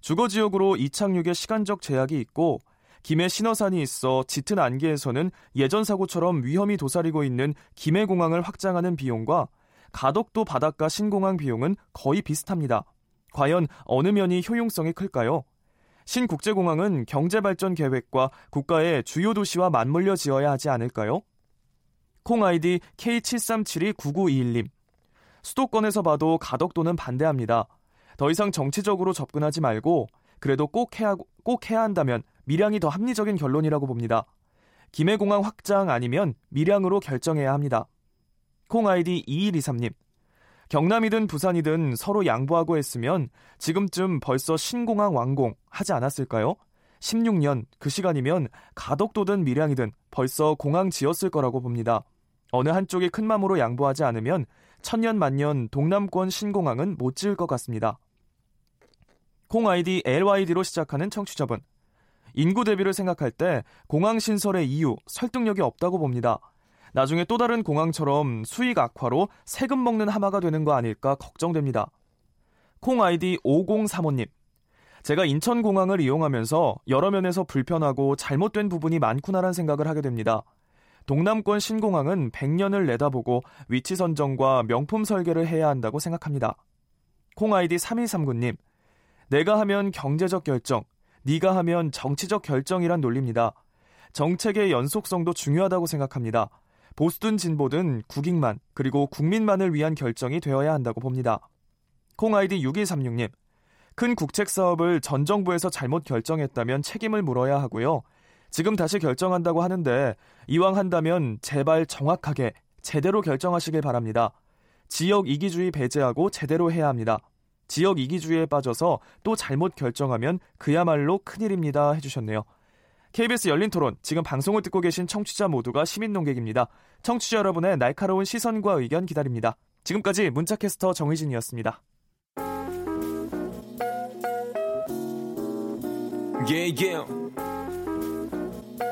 주거 지역으로 이착륙에 시간적 제약이 있고 김해 신어산이 있어 짙은 안개에서는 예전 사고처럼 위험이 도사리고 있는 김해공항을 확장하는 비용과 가덕도 바닷가 신공항 비용은 거의 비슷합니다. 과연 어느 면이 효용성이 클까요? 신국제공항은 경제발전 계획과 국가의 주요 도시와 맞물려 지어야 하지 않을까요? 콩 아이디 K73729921님. 수도권에서 봐도 가덕도는 반대합니다. 더 이상 정치적으로 접근하지 말고 그래도 꼭 해야, 꼭 해야 한다면 밀양이 더 합리적인 결론이라고 봅니다. 김해공항 확장 아니면 밀양으로 결정해야 합니다. 콩 아이디 2123님. 경남이든 부산이든 서로 양보하고 했으면 지금쯤 벌써 신공항 완공 하지 않았을까요? 16년 그 시간이면 가덕도든 밀양이든 벌써 공항 지었을 거라고 봅니다. 어느 한쪽이 큰 맘으로 양보하지 않으면 천년 만년 동남권 신공항은 못 지을 것 같습니다. 콩 아이디 LYD로 시작하는 청취자분. 인구 대비를 생각할 때 공항 신설의 이유, 설득력이 없다고 봅니다. 나중에 또 다른 공항처럼 수익 악화로 세금 먹는 하마가 되는 거 아닐까 걱정됩니다. 콩 아이디 5035님. 제가 인천공항을 이용하면서 여러 면에서 불편하고 잘못된 부분이 많구나란 생각을 하게 됩니다. 동남권 신공항은 100년을 내다보고 위치 선정과 명품 설계를 해야 한다고 생각합니다. 콩 아이디 3139님. 내가 하면 경제적 결정, 네가 하면 정치적 결정이란 논리입니다. 정책의 연속성도 중요하다고 생각합니다. 보수든 진보든 국익만 그리고 국민만을 위한 결정이 되어야 한다고 봅니다. 콩 아이디 6136님. 큰 국책 사업을 전 정부에서 잘못 결정했다면 책임을 물어야 하고요. 지금 다시 결정한다고 하는데 이왕 한다면 제발 정확하게 제대로 결정하시길 바랍니다. 지역 이기주의 배제하고 제대로 해야 합니다. 지역 이기주의에 빠져서 또 잘못 결정하면 그야말로 큰일입니다 해주셨네요. KBS 열린 토론, 지금 방송을 듣고 계신 청취자 모두가 시민 농객입니다. 청취자 여러분의 날카로운 시선과 의견 기다립니다. 지금까지 문자캐스터 정의진이었습니다. Yeah, yeah.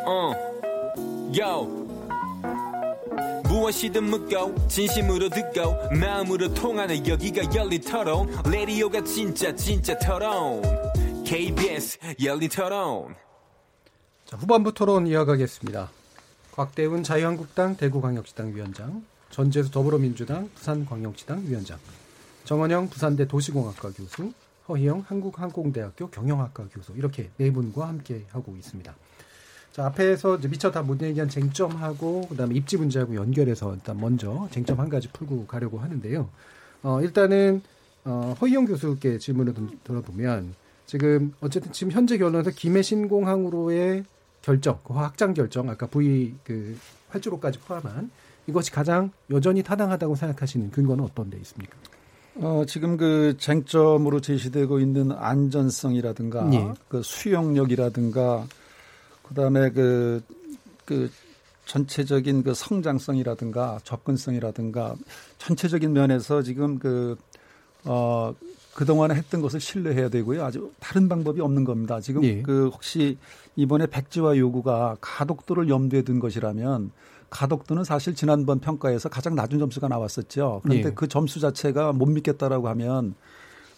어, yo. 무엇이든 묻고 진심으로 듣고 마음으로 통하는 여기가 열린 토론 레디오가 진짜 진짜 토론 KBS 열린 토론 자, 후반부 토론 이어가겠습니다. 곽대훈 자유한국당 대구광역시당 위원장, 전재수 더불어민주당 부산광역시당 위원장, 정원영 부산대 도시공학과 교수, 허희영 한국항공대학교 경영학과 교수 이렇게 네 분과 함께 하고 있습니다. 자, 앞에서 미처 다 못 얘기한 쟁점하고 그다음에 입지 문제하고 연결해서 일단 먼저 쟁점 한 가지 풀고 가려고 하는데요. 어, 일단은 어, 허희영 교수께 질문을 들어보면 지금 어쨌든 지금 현재 결론에서 김해 신공항으로의 결정, 그 확장 결정, 아까 V 그 활주로까지 포함한 이것이 가장 여전히 타당하다고 생각하시는 근거는 어떤 데 있습니까? 어, 지금 그 쟁점으로 제시되고 있는 안전성이라든가 예. 그 수용력이라든가 그다음에 그, 그 전체적인 그 성장성이라든가 접근성이라든가 전체적인 면에서 지금 그, 어, 그동안에 했던 것을 신뢰해야 되고요. 아주 다른 방법이 없는 겁니다. 지금 예. 그 혹시 이번에 백지화 요구가 가덕도를 염두에 둔 것이라면 가덕도는 사실 지난번 평가에서 가장 낮은 점수가 나왔었죠. 그런데 예. 그 점수 자체가 못 믿겠다라고 하면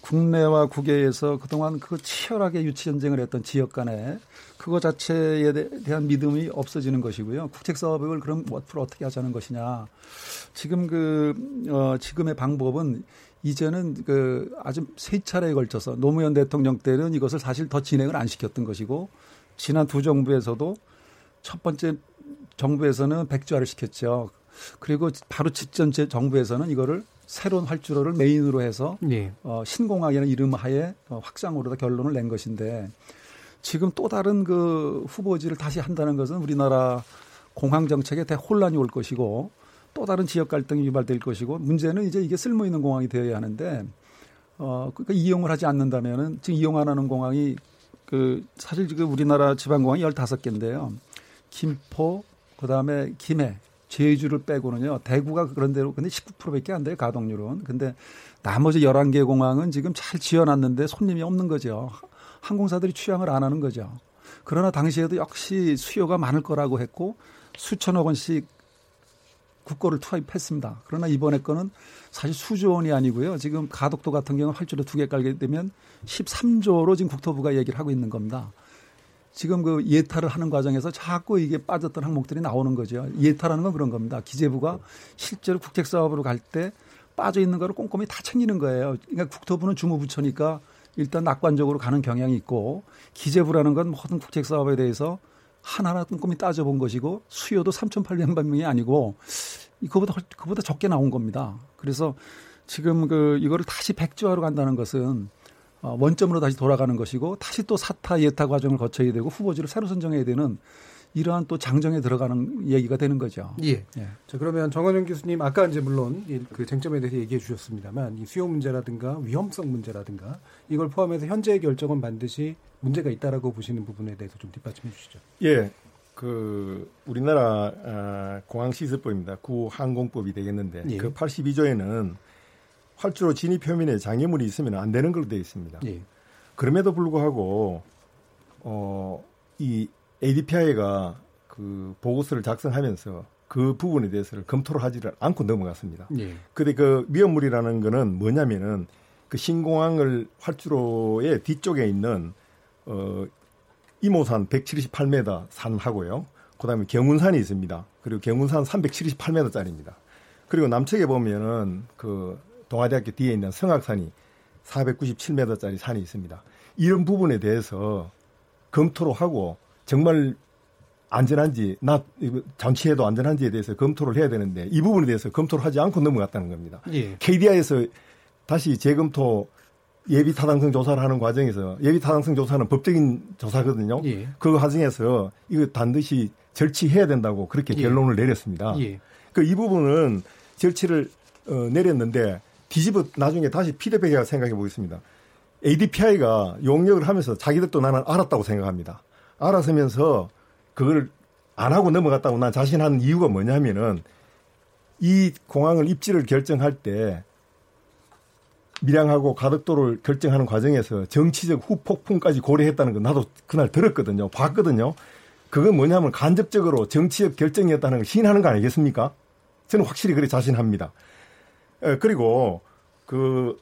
국내와 국외에서 그동안 그 치열하게 유치 전쟁을 했던 지역 간에 그거 자체에 대한 믿음이 없어지는 것이고요. 국책 사업을 그럼 앞으로 어떻게 하자는 것이냐. 지금 그, 어, 지금의 방법은 이제는 그 아주 세 차례에 걸쳐서 노무현 대통령 때는 이것을 사실 더 진행을 안 시켰던 것이고 지난 두 정부에서도 첫 번째 정부에서는 백주화를 시켰죠. 그리고 바로 직전 정부에서는 이거를 새로운 활주로를 메인으로 해서 네. 어, 신공항이라는 이름 하에 어, 확장으로 다 결론을 낸 것인데 지금 또 다른 그 후보지를 다시 한다는 것은 우리나라 공항 정책에 대혼란이 올 것이고 또 다른 지역 갈등이 유발될 것이고 문제는 이제 이게 쓸모 있는 공항이 되어야 하는데 어 그러니까 이용을 하지 않는다면은 지금 이용 안 하는 공항이 그 사실 지금 우리나라 지방 공항이 15개인데요. 김포 그다음에 김해 제주를 빼고는요. 대구가 그런 대로 근데 19%밖에 안 돼요. 가동률은. 근데 나머지 11개 공항은 지금 잘 지어 놨는데 손님이 없는 거죠. 항공사들이 취향을 안 하는 거죠. 그러나 당시에도 역시 수요가 많을 거라고 했고 수천억 원씩 국고를 투입했습니다. 그러나 이번에 거는 사실 수조 원이 아니고요. 지금 가덕도 같은 경우 활주로 두 개 깔게 되면 13조로 지금 국토부가 얘기를 하고 있는 겁니다. 지금 그 예타를 하는 과정에서 자꾸 이게 빠졌던 항목들이 나오는 거죠. 예타라는 건 그런 겁니다. 기재부가 실제로 국책 사업으로 갈 때 빠져 있는 거를 꼼꼼히 다 챙기는 거예요. 그러니까 국토부는 주무부처니까 일단 낙관적으로 가는 경향이 있고 기재부라는 건 모든 국책 사업에 대해서 하나하나 꼼꼼히 따져본 것이고 수요도 3,800만 명이 아니고 이거보다 그보다 적게 나온 겁니다. 그래서 지금 그 이거를 다시 백지화로 간다는 것은 어, 원점으로 다시 돌아가는 것이고 다시 또 사타 예타 과정을 거쳐야 되고 후보지를 새로 선정해야 되는 이러한 또 장정에 들어가는 얘기가 되는 거죠. 예. 예. 자 그러면 정원영 교수님 아까 이제 물론 그 쟁점에 대해서 얘기해 주셨습니다만 이 수요 문제라든가 위험성 문제라든가 이걸 포함해서 현재의 결정은 반드시 문제가 있다라고 보시는 부분에 대해서 좀 뒷받침해 주시죠. 예. 그 우리나라 아, 공항 시설법입니다. 구 항공법이 되겠는데 예. 그 82조에는 활주로 진입 표면에 장애물이 있으면 안 되는 걸로 되어 있습니다. 예. 그럼에도 불구하고 어 이 ADPI가 그 보고서를 작성하면서 그 부분에 대해서를 검토를 하지를 않고 넘어갔습니다. 예. 근데 그 위험물이라는 거는 뭐냐면은 그 신공항을 활주로의 뒤쪽에 있는 어 이모산 178m 산하고요. 그다음에 경운산이 있습니다. 그리고 경운산 378m짜리입니다. 그리고 남측에 보면은 그 동아대학교 뒤에 있는 성악산이 497m짜리 산이 있습니다. 이런 부분에 대해서 검토를 하고 정말 안전한지 나 장치해도 안전한지에 대해서 검토를 해야 되는데 이 부분에 대해서 검토를 하지 않고 넘어갔다는 겁니다. 예. KDI에서 다시 재검토 예비 타당성 조사를 하는 과정에서 예비 타당성 조사는 법적인 조사거든요. 예. 그 과정에서 이거 반드시 절치해야 된다고 그렇게 예. 결론을 내렸습니다. 예. 그이 부분은 절치를 어, 내렸는데 뒤집어 나중에 다시 피드백이라 생각해 보겠습니다. ADPI가 용역을 하면서 자기들도 나는 알았다고 생각합니다. 알았으면서 그걸 안 하고 넘어갔다고 난 자신하는 이유가 뭐냐면은 이 공항을 입지를 결정할 때 밀양하고 가덕도를 결정하는 과정에서 정치적 후폭풍까지 고려했다는 건 나도 그날 들었거든요. 봤거든요. 그건 뭐냐면 간접적으로 정치적 결정이었다는 걸 시인하는 거 아니겠습니까? 저는 확실히 그래 자신합니다. 에, 그리고 그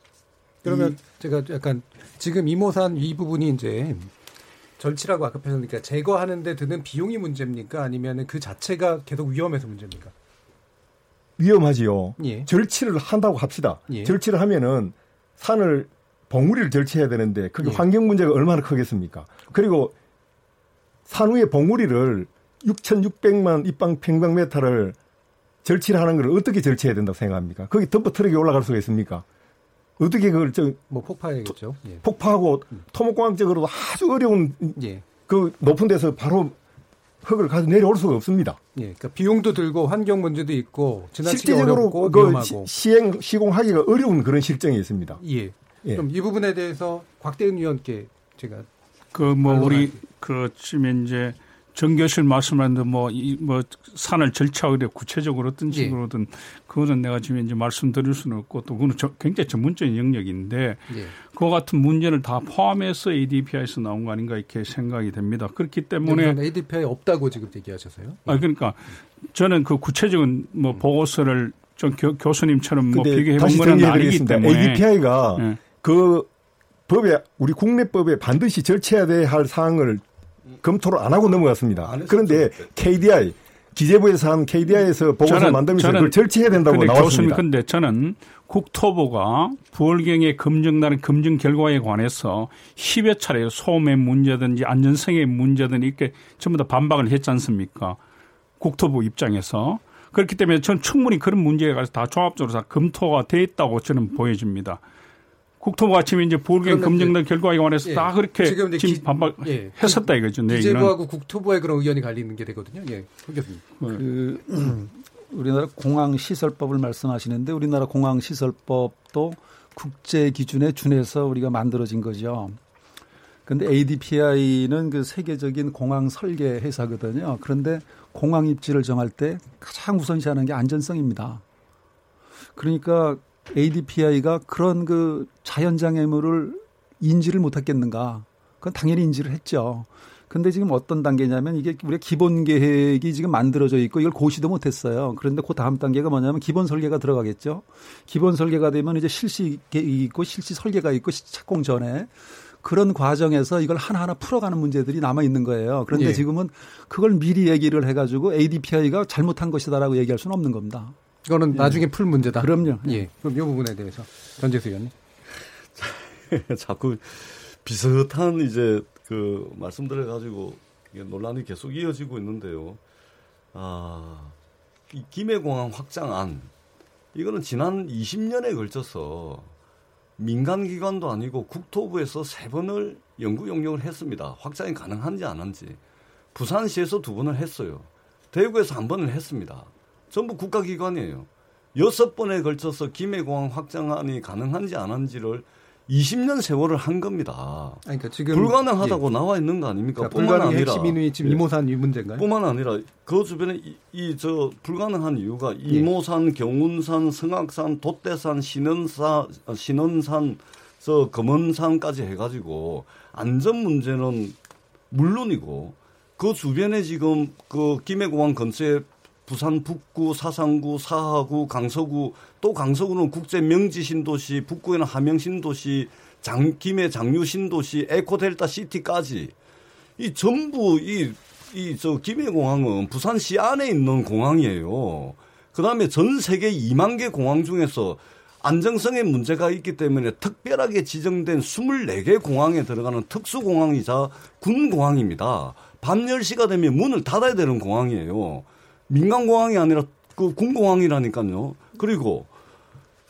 그러면 제가 약간 지금 이모산 이 부분이 이제 절치라고 아까 표현하니까 제거하는데 드는 비용이 문제입니까? 아니면 그 자체가 계속 위험해서 문제입니까? 위험하지요. 예. 절취를 한다고 합시다. 예. 절취를 하면은 산을 봉우리를 절취해야 되는데 그게 예. 환경 문제가 얼마나 크겠습니까? 그리고 산 위에 봉우리를 6,600만 입방 평방메타를 절취를 하는 걸 어떻게 절취해야 된다고 생각합니까? 거기 덤프 트럭이 올라갈 수가 있습니까? 어떻게 그걸 저뭐 폭파해야겠죠. 예. 폭파하고 토목공학적으로도 아주 어려운 예. 그 높은 데서 바로 흙을 가져 내려올 수가 없습니다. 예. 그러니까 비용도 들고 환경 문제도 있고 지나치기 실제적으로 어렵고 그 위험하고. 시, 행 시공하기가 어려운 그런 실정이 있습니다. 예. 예. 그럼 이 부분에 대해서 곽대은 위원께 제가 그 뭐. 우리 그 지금 이제 정 교실 말씀하는데 뭐이뭐 산을 절차하되 구체적으로 어떤 예. 식으로든 그거는 내가 지금 이제 말씀드릴 수는 없고 또 그거는 저- 굉장히 전문적인 영역인데 예. 그와 같은 문제를 다 포함해서 ADPI에서 나온 거 아닌가 이렇게 생각이 됩니다. 그렇기 때문에 그러면 ADPI 없다고 지금 얘기하셔서요. 아 그러니까 저는 그 구체적인 뭐 보고서를 좀 교, 교수님처럼 뭐 비교해 본 거는 아니기. 때문에 ADPI가 예. 그 법에 우리 국내법에 반드시 절차해야 할 사항을 검토를 안 하고 넘어갔습니다. 그런데 KDI 기재부에서 한 KDI에서 보고서 만들면서 그걸 절차해야 된다고 근데 교수님 나왔습니다. 근데 저는 국토부가 부월경의 검증나는 검증 결과에 관해서 10여 차례 소음의 문제든지 안전성의 문제든 이렇게 전부 다 반박을 했지 않습니까? 국토부 입장에서. 그렇기 때문에 저는 충분히 그런 문제에 관해서 다 종합적으로 다 검토가 돼 있다고 저는 보여집니다. 국토부가 지금 이제 그러면 검증된 결과에 관해서 예. 다 그렇게 지금 지금 기- 반박 예. 했었다 이거죠. 내 얘기는. 기재부하고 국토부의 그런 의견이 갈리는 게 되거든요. 예. 홍 교수님. 그 (clears throat) 우리나라 공항 시설법을 말씀하시는데 우리나라 공항 시설법도 국제 기준에 준해서 우리가 만들어진 거죠. 근데 ADPI는 그 세계적인 공항 설계 회사거든요. 그런데 공항 입지를 정할 때 가장 우선시하는 게 안전성입니다. 그러니까 ADPI가 그런 그 자연장애물을 인지를 못했겠는가? 그건 당연히 인지를 했죠. 근데 지금 어떤 단계냐면 이게 우리가 기본 계획이 지금 만들어져 있고 이걸 고시도 못했어요. 그런데 그 다음 단계가 뭐냐면 기본 설계가 들어가겠죠. 기본 설계가 되면 이제 실시 있고 실시 설계가 있고 착공 전에 그런 과정에서 이걸 하나하나 풀어가는 문제들이 남아 있는 거예요. 그런데 예. 지금은 그걸 미리 얘기를 해가지고 ADPI가 잘못한 것이다라고 얘기할 수는 없는 겁니다. 이거는 예. 나중에 풀 문제다. 그럼요. 예. 그럼 이 부분에 대해서 전재수 의원님. (laughs) 자꾸 비슷한 이제 그 말씀들을 가지고 논란이 계속 이어지고 있는데요. 아, 이 김해공항 확장안 이거는 지난 20년에 걸쳐서 민간 기관도 아니고 국토부에서 세 번을 연구 용역을 했습니다. 확장이 가능한지 안 한지. 부산시에서 두 번을 했어요. 대구에서 한 번을 했습니다. 전부 국가기관이에요. 여섯 번에 걸쳐서 김해공항 확장안이 가능한지 안 한지를 20년 세월을 한 겁니다. 그러니까 지금 불가능하다고 예. 나와 있는 거 아닙니까? 그러니까 뿐만 아니라 핵심 인이 지금 예. 이모산 이 문제인가요? 뿐만 아니라 그 주변에 이 저 불가능한 이유가 이모산, 경운산, 성악산, 돛대산, 신원사, 신원산, 저 금원산까지 해가지고 안전 문제는 물론이고 그 주변에 지금 그 김해공항 근처에 부산 북구, 사상구, 사하구, 강서구 또 강서구는 국제 명지 신도시, 북구에는 하명 신도시, 장 김해 장류 신도시, 에코델타 시티까지 이 전부 이 이 저 김해공항은 부산시 안에 있는 공항이에요. 그 다음에 전 세계 2만 개 공항 중에서 안정성에 문제가 있기 때문에 특별하게 지정된 24개 공항에 들어가는 특수공항이자 군공항입니다. 밤 10시가 되면 문을 닫아야 되는 공항이에요. 민간 공항이 아니라 그 군공항이라니까요. 그리고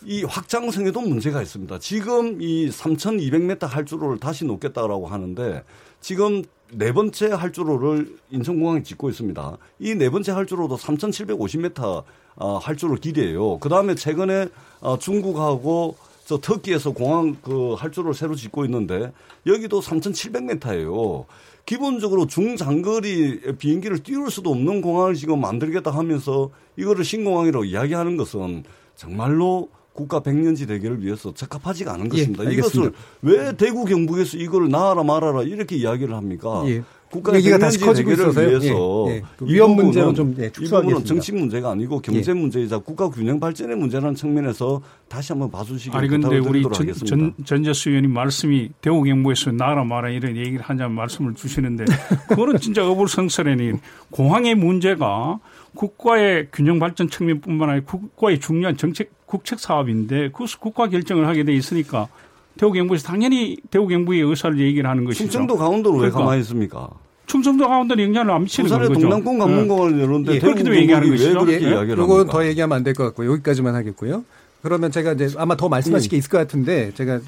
이 확장성에도 문제가 있습니다. 지금 이 3,200m 활주로를 다시 놓겠다라고 하는데 지금 네 번째 활주로를 인천공항에 짓고 있습니다. 이 네 번째 활주로도 3,750m 아, 활주로 길이에요. 그 다음에 최근에 아, 중국하고 저 터키에서 공항 그 활주로를 새로 짓고 있는데 여기도 3,700m예요. 기본적으로 중장거리 비행기를 띄울 수도 없는 공항을 지금 만들겠다 하면서 이거를 신공항이라고 이야기하는 것은 정말로 국가 백년지 대계를 위해서 적합하지가 않은 것입니다. 예, 이것을. 왜 대구 경북에서 이거를 나아라 말아라 이렇게 이야기를 합니까? 예. 국가의 얘기가 다시 커지고 있어서요. 위해서 예, 예. 그이 위험 문제는 좀, 예, 이 축소하겠습니다. 부분은 정치 문제가 아니고 경제 예. 문제이자 국가 균형 발전의 문제라는 측면에서 다시 한번 봐주시기 아니 근데 우리 전. 전, 전재수 의원님 말씀이 대구 경북에서 나라 마라 이런 얘기를 하자는 말씀을 주시는데 그거는 진짜 어불성설하니 공항의 문제가 국가의 균형 발전 측면뿐만 아니라 국가의 중요한 정책 국책 사업인데 그것을 국가 결정을 하게 돼 있으니까 대구 경북에서 당연히 대구 경북의 의사를 얘기를 하는 것이죠. 충청도 강원도는 왜 그러니까 가만히 있습니까? 충청도 강원도는 영향을 안 미치는 거죠. 동남권 관문공원을 열었는데 예. 대구 그렇게도 얘기하는 왜 것이죠. 그렇게 이야기를 요건 합니까? 더 얘기하면 안 될 것 같고요. 여기까지만 하겠고요. 그러면 제가 이제 아마 더 말씀하실 예. 게 있을 것 같은데 제가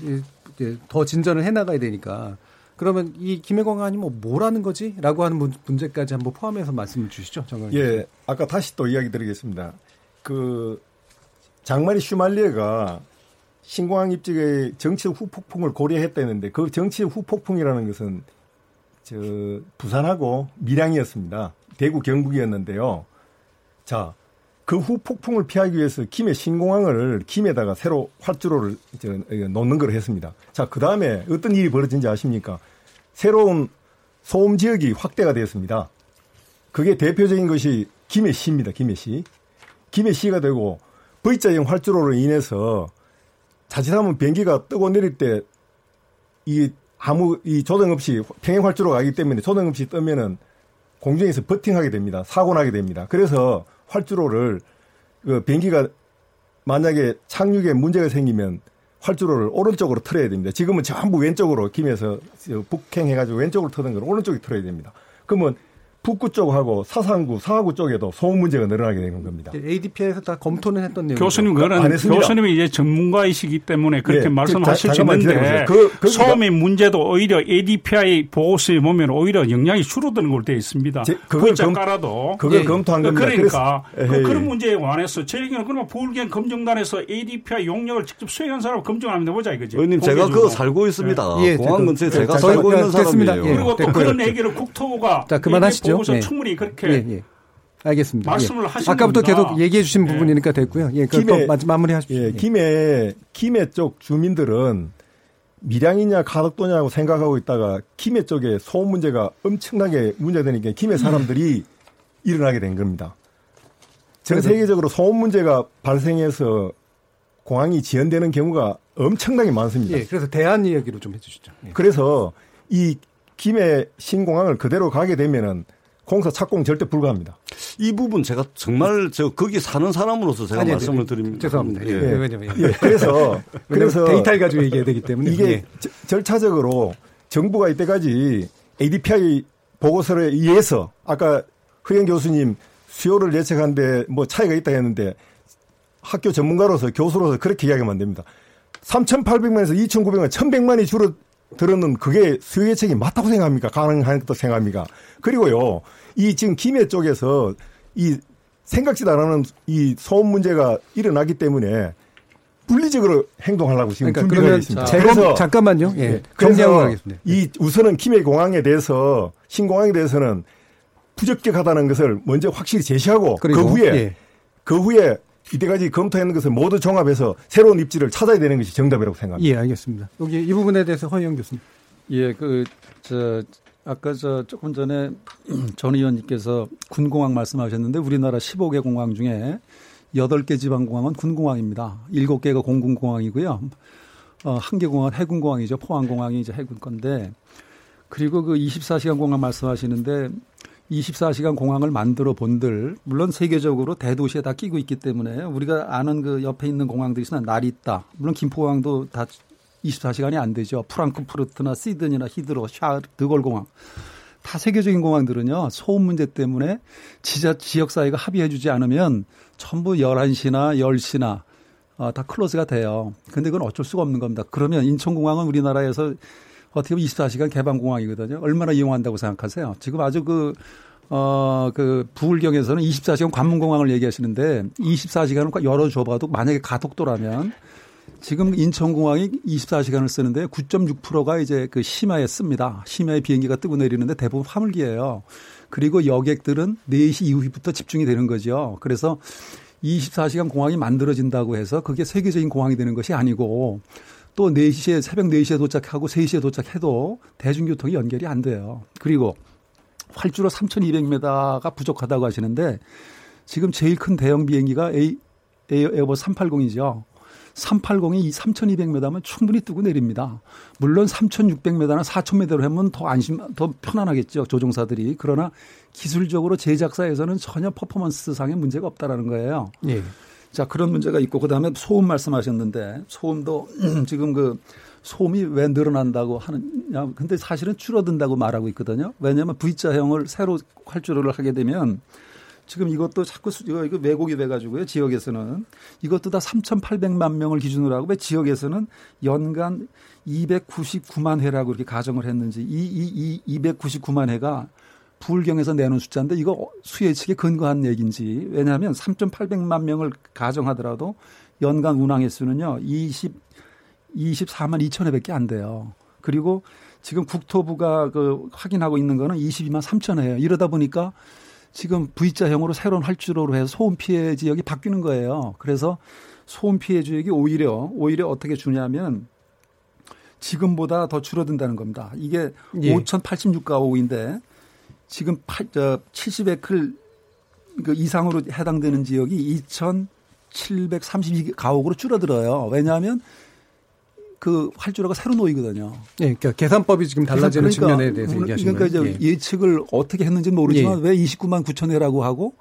이제 더 진전을 해 나가야 되니까 그러면 이 김해공항이 뭐 뭐라는 거지?라고 하는 문- 문제까지 한번 포함해서 말씀을 주시죠, 정강 예, 아까 다시 또 이야기 드리겠습니다. 그 장마리 슈말리에가 신공항 입지의 정치 후폭풍을 고려했다는데 그 정치 후폭풍이라는 것은 저 부산하고 밀양이었습니다. 대구 경북이었는데요. 자, 그 후폭풍을 피하기 위해서 김해 신공항을 김에다가 새로 활주로를 저, 어, 놓는 걸 했습니다. 자, 그 다음에 어떤 일이 벌어진지 아십니까? 새로운 소음 지역이 확대가 되었습니다. 그게 대표적인 것이 김해시입니다. 김해시. 김해시가 되고 V자형 활주로로 인해서 자칫하면 비행기가 뜨고 내릴 때 이 아무 이 조정 없이 평행 활주로가 가기 때문에 조정 없이 뜨면은 공중에서 버팅하게 됩니다. 사고 나게 됩니다. 그래서 활주로를 그 비행기가 만약에 착륙에 문제가 생기면 활주로를 오른쪽으로 틀어야 됩니다. 지금은 전부 왼쪽으로 김에서 북행해가지고 왼쪽으로 트는 걸 오른쪽에 틀어야 됩니다. 그러면 북구 쪽하고 사상구, 사하구 쪽에도 소음 문제가 늘어나게 되는 겁니다. ADP에서 다 검토는 했던 내용. 교수님 했습니다. 교수님이 이제 전문가이시기 때문에 그렇게 예, 말씀하실 자, 수 있는데 기다려보세요. 그- 거기가- 소음의 문제도 오히려 ADPI 보고서에 보면 오히려 영향이 줄어드는 걸로 되어 있습니다. 제- 그걸 검- 깔아도 그걸 검토한 겁니다. 그러니까 그래서- 그, 에헤이. 그런 문제에 관해서 저희는 그러면 보울경 검증단에서 ADPI 용역을 직접 수행한 사람 검증 한번 해보자 이거지. 의원님 제가. 그거 살고 있습니다. 예, 공항 그- 근처에 그- 제가 자, 살고 있는. 사람이에요. 예. 그리고 또. 그런 얘기를 국토부가 자, 그만하시죠. 보고서 네. 충분히 그렇게 예, 예. 알겠습니다. 말씀을 예. 하시는 아까부터. 계속 얘기해 주신 예. 부분이니까 됐고요. 예, 그 김해- 또 마- 마무리 하십시오. 예, 예. 김해 김해 쪽 주민들은 밀양이냐 가덕도냐고 생각하고 있다가 김해 쪽에 소음 문제가 엄청나게 문제되니까 김해 사람들이 일어나게 된 겁니다. 전 세계적으로 소음 문제가 발생해서 공항이 지연되는 경우가 엄청나게 많습니다. 예, 그래서 대안 이야기로 좀 해주시죠. 예. 그래서 이 김해 신공항을 그대로 가게 되면은 공사 착공 절대 불가합니다. 이 부분 제가 정말 저 거기 사는 사람으로서 제가 아니, 말씀을 드립니다. 죄송합니다. 예. 예, 왜냐면 예, 그래서 그래서 데이터를 가지고 얘기해야 되기 때문에 이게 예. 저- 절차적으로 정부가 이때까지 ADPI 보고서에 의해서 아까 허영 교수님 수요를 예측하는데 뭐 차이가 있다 했는데 학교 전문가로서 교수로서 그렇게 이야기하면 안 됩니다. 3,800만에서 2,900만, 1,100만이 줄어들었는 그게 수요 예측이 맞다고 생각합니까? 가능한 것도 생각합니까? 그리고요, 이 지금 김해 쪽에서 이 생각지도 않은 이 소음 문제가 일어나기 때문에 물리적으로 행동하려고 지금 그러니까 준비가 그러면 있습니다. 재검- 잠깐만요. 예. 그래서 정리하고 가겠습니다. 이 우선은 김해 공항에 대해서 신공항에 대해서는 부적격하다는 것을 먼저 확실히 제시하고 그 그리고, 후에 예. 그 후에 이때까지 검토했는 것을 모두 종합해서 새로운 입지를 찾아야 되는 것이 정답이라고 생각합니다. 예, 알겠습니다. 여기 이 부분에 대해서 허영 교수님. 예, 그, 저, 아까 저 조금 전에 전 의원님께서 군공항 말씀하셨는데 우리나라 15개 공항 중에 8개 지방공항은 군공항입니다. 7개가 공군공항이고요. 어, 1개 공항은 해군공항이죠. 포항공항이 이제 해군 건데 그리고 그 24시간 공항 말씀하시는데 24시간 공항을 만들어 본들 물론 세계적으로 대도시에 다 끼고 있기 때문에 우리가 아는 그 옆에 있는 공항들이 있으나 날이 있다. 물론 김포공항도 다 24시간이 안 되죠. 프랑크푸르트나 시드니나 히드로, 샤, 드골 공항. 다 세계적인 공항들은요, 소음 문제 때문에 지자, 지역 사회가 합의해 주지 않으면 전부 11시나 10시나 어, 다 클로즈가 돼요. 근데 그건 어쩔 수가 없는 겁니다. 그러면 인천공항은 우리나라에서 어떻게 보면 24시간 개방공항이거든요. 얼마나 이용한다고 생각하세요? 지금 아주 그, 어, 그, 부울경에서는 24시간 관문공항을 얘기하시는데 24시간을 열어줘봐도 만약에 가덕도라면 지금 인천공항이 24시간을 쓰는데 9.6%가 이제 그 심야에 씁니다. 심야에 비행기가 뜨고 내리는데 대부분 화물기예요. 그리고 여객들은 4시 이후부터 집중이 되는 거죠. 그래서 24시간 공항이 만들어진다고 해서 그게 세계적인 공항이 되는 것이 아니고 또 4시에 새벽 4시에 도착하고 3시에 도착해도 대중교통이 연결이 안 돼요. 그리고 활주로 3,200m가 부족하다고 하시는데 지금 제일 큰 대형 비행기가 A, 에어버스 380이죠. 380이 3,200m면 충분히 뜨고 내립니다. 물론 3,600m나 4,000m로 하면 더 안심, 더 편안하겠죠. 조종사들이. 그러나 기술적으로 제작사에서는 전혀 퍼포먼스 상의 문제가 없다라는 거예요. 예. 자, 그런 문제가 있고 그 다음에 소음 말씀하셨는데 소음도 (clears throat) 지금 그 소음이 왜 늘어난다고 하느냐. 근데 사실은 줄어든다고 말하고 있거든요. 왜냐하면 V자형을 새로 활주로를 하게 되면 지금 이것도 자꾸 수- 이거, 왜곡이 돼가지고요. 지역에서는 이것도 다 3,800만 명을 기준으로 하고 왜 지역에서는 연간 299만 회라고 이렇게 가정을 했는지 이, 이, 이 299만 회가 부울경에서 내놓은 숫자인데 이거 수예측에 근거한 얘기인지 왜냐하면 3,800만 명을 가정하더라도 연간 운항 횟수는요 20 24만 2천 회밖에 안 돼요. 그리고 지금 국토부가 그 확인하고 있는 거는 22만 3천 회예요. 이러다 보니까 지금 V자형으로 새로운 활주로로 해서 소음 피해 지역이 바뀌는 거예요. 그래서 소음 피해 지역이 오히려 오히려 어떻게 주냐면 지금보다 더 줄어든다는 겁니다. 이게 예. 5,086가옥인데 지금 8, 저 70에클 그 이상으로 해당되는 지역이 2,732가옥으로 줄어들어요. 왜냐하면 그 활주로가 새로 놓이거든요. 예, 그러니까 계산법이 지금 달라지는 그러니까 측면에 대해서 우리- 얘기하시는 그러니까 거예요. 이제 예측을 어떻게 했는지는 모르지만 예. 왜 29만 9천 회라고 하고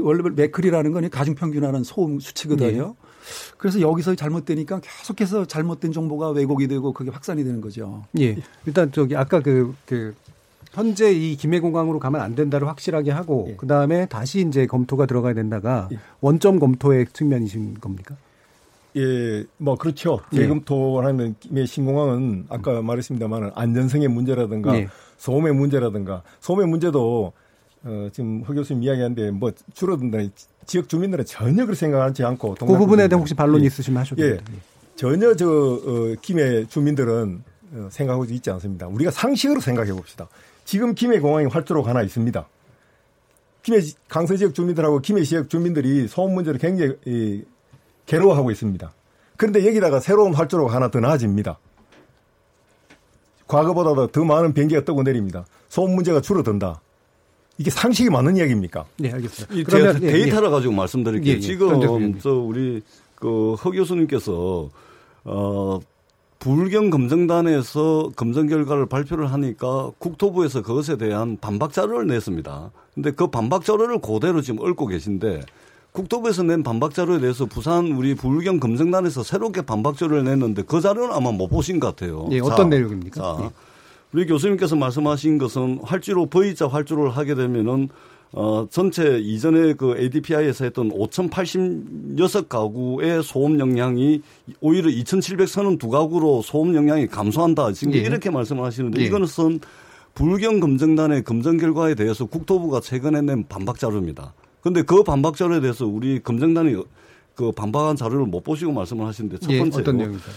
원래 매클이라는 건 가중평균하는 소음 수치거든요. 예. 그래서 여기서 잘못되니까 계속해서 잘못된 정보가 왜곡이 되고 그게 확산이 되는 거죠. 예. 일단 저기 아까 그, 그, 현재 이 김해공항으로 가면 안 된다를 확실하게 하고, 예. 그 다음에 다시 이제 검토가 들어가야 된다가 원점 검토의 측면이신 겁니까? 예, 뭐 그렇죠. 예. 재검토하는 김해 신공항은 아까 말했습니다만 안전성의 문제라든가 예. 소음의 문제라든가 소음의 문제도 어, 지금 허 교수님 이야기하는데 뭐 줄어든다. 지역 주민들은 전혀 그렇게 생각하지 않고 그 부분에 대한 혹시 반론 예. 있으시면 하셔도 예. 됩니다. 전혀 저 어, 김해 주민들은 어, 생각하고 있지 않습니다. 우리가 상식으로 생각해 봅시다. 지금 김해 공항에 활주로가 하나 있습니다. 김해 지- 강서 지역 주민들하고 김해 지역 주민들이 소음 문제를 굉장히 이, 괴로워하고 있습니다. 그런데 여기다가 새로운 활주로가 하나 더 나아집니다. 과거보다도 더 많은 비행기가 뜨고 내립니다. 소음 문제가 줄어든다. 이게 상식이 맞는 이야기입니까? 네, 알겠습니다. 이 그러면 제가 예, 데이터를 예. 가지고 말씀드릴게요. 예, 예. 지금 저 우리 그 허 교수님께서 어 불경 검증단에서 검증 결과를 발표를 하니까 국토부에서 그것에 대한 반박 자료를 냈습니다. 근데 그 반박 자료를 그대로 지금 얽고 계신데 국토부에서 낸 반박 자료에 대해서 부산 우리 불경 검증단에서 새롭게 반박 자료를 냈는데 그 자료는 아마 못 보신 것 같아요. 예, 어떤 자, 내용입니까? 자, 예. 우리 교수님께서 말씀하신 것은 활주로 V자 활주로를 하게 되면은 어, 전체 이전에 그 ADPI에서 했던 5,086가구의 소음 영향이 오히려 2,732가구로 소음 영향이 감소한다. 지금 예. 이렇게 말씀을 하시는데 예. 이거는 불경 검증단의 검증 결과에 대해서 국토부가 최근에 낸 반박 자료입니다. 그런데 그 반박 자료에 대해서 우리 검증단이 그 반박한 자료를 못 보시고 말씀을 하시는데 첫 번째로 예, 어떤 내용입니까?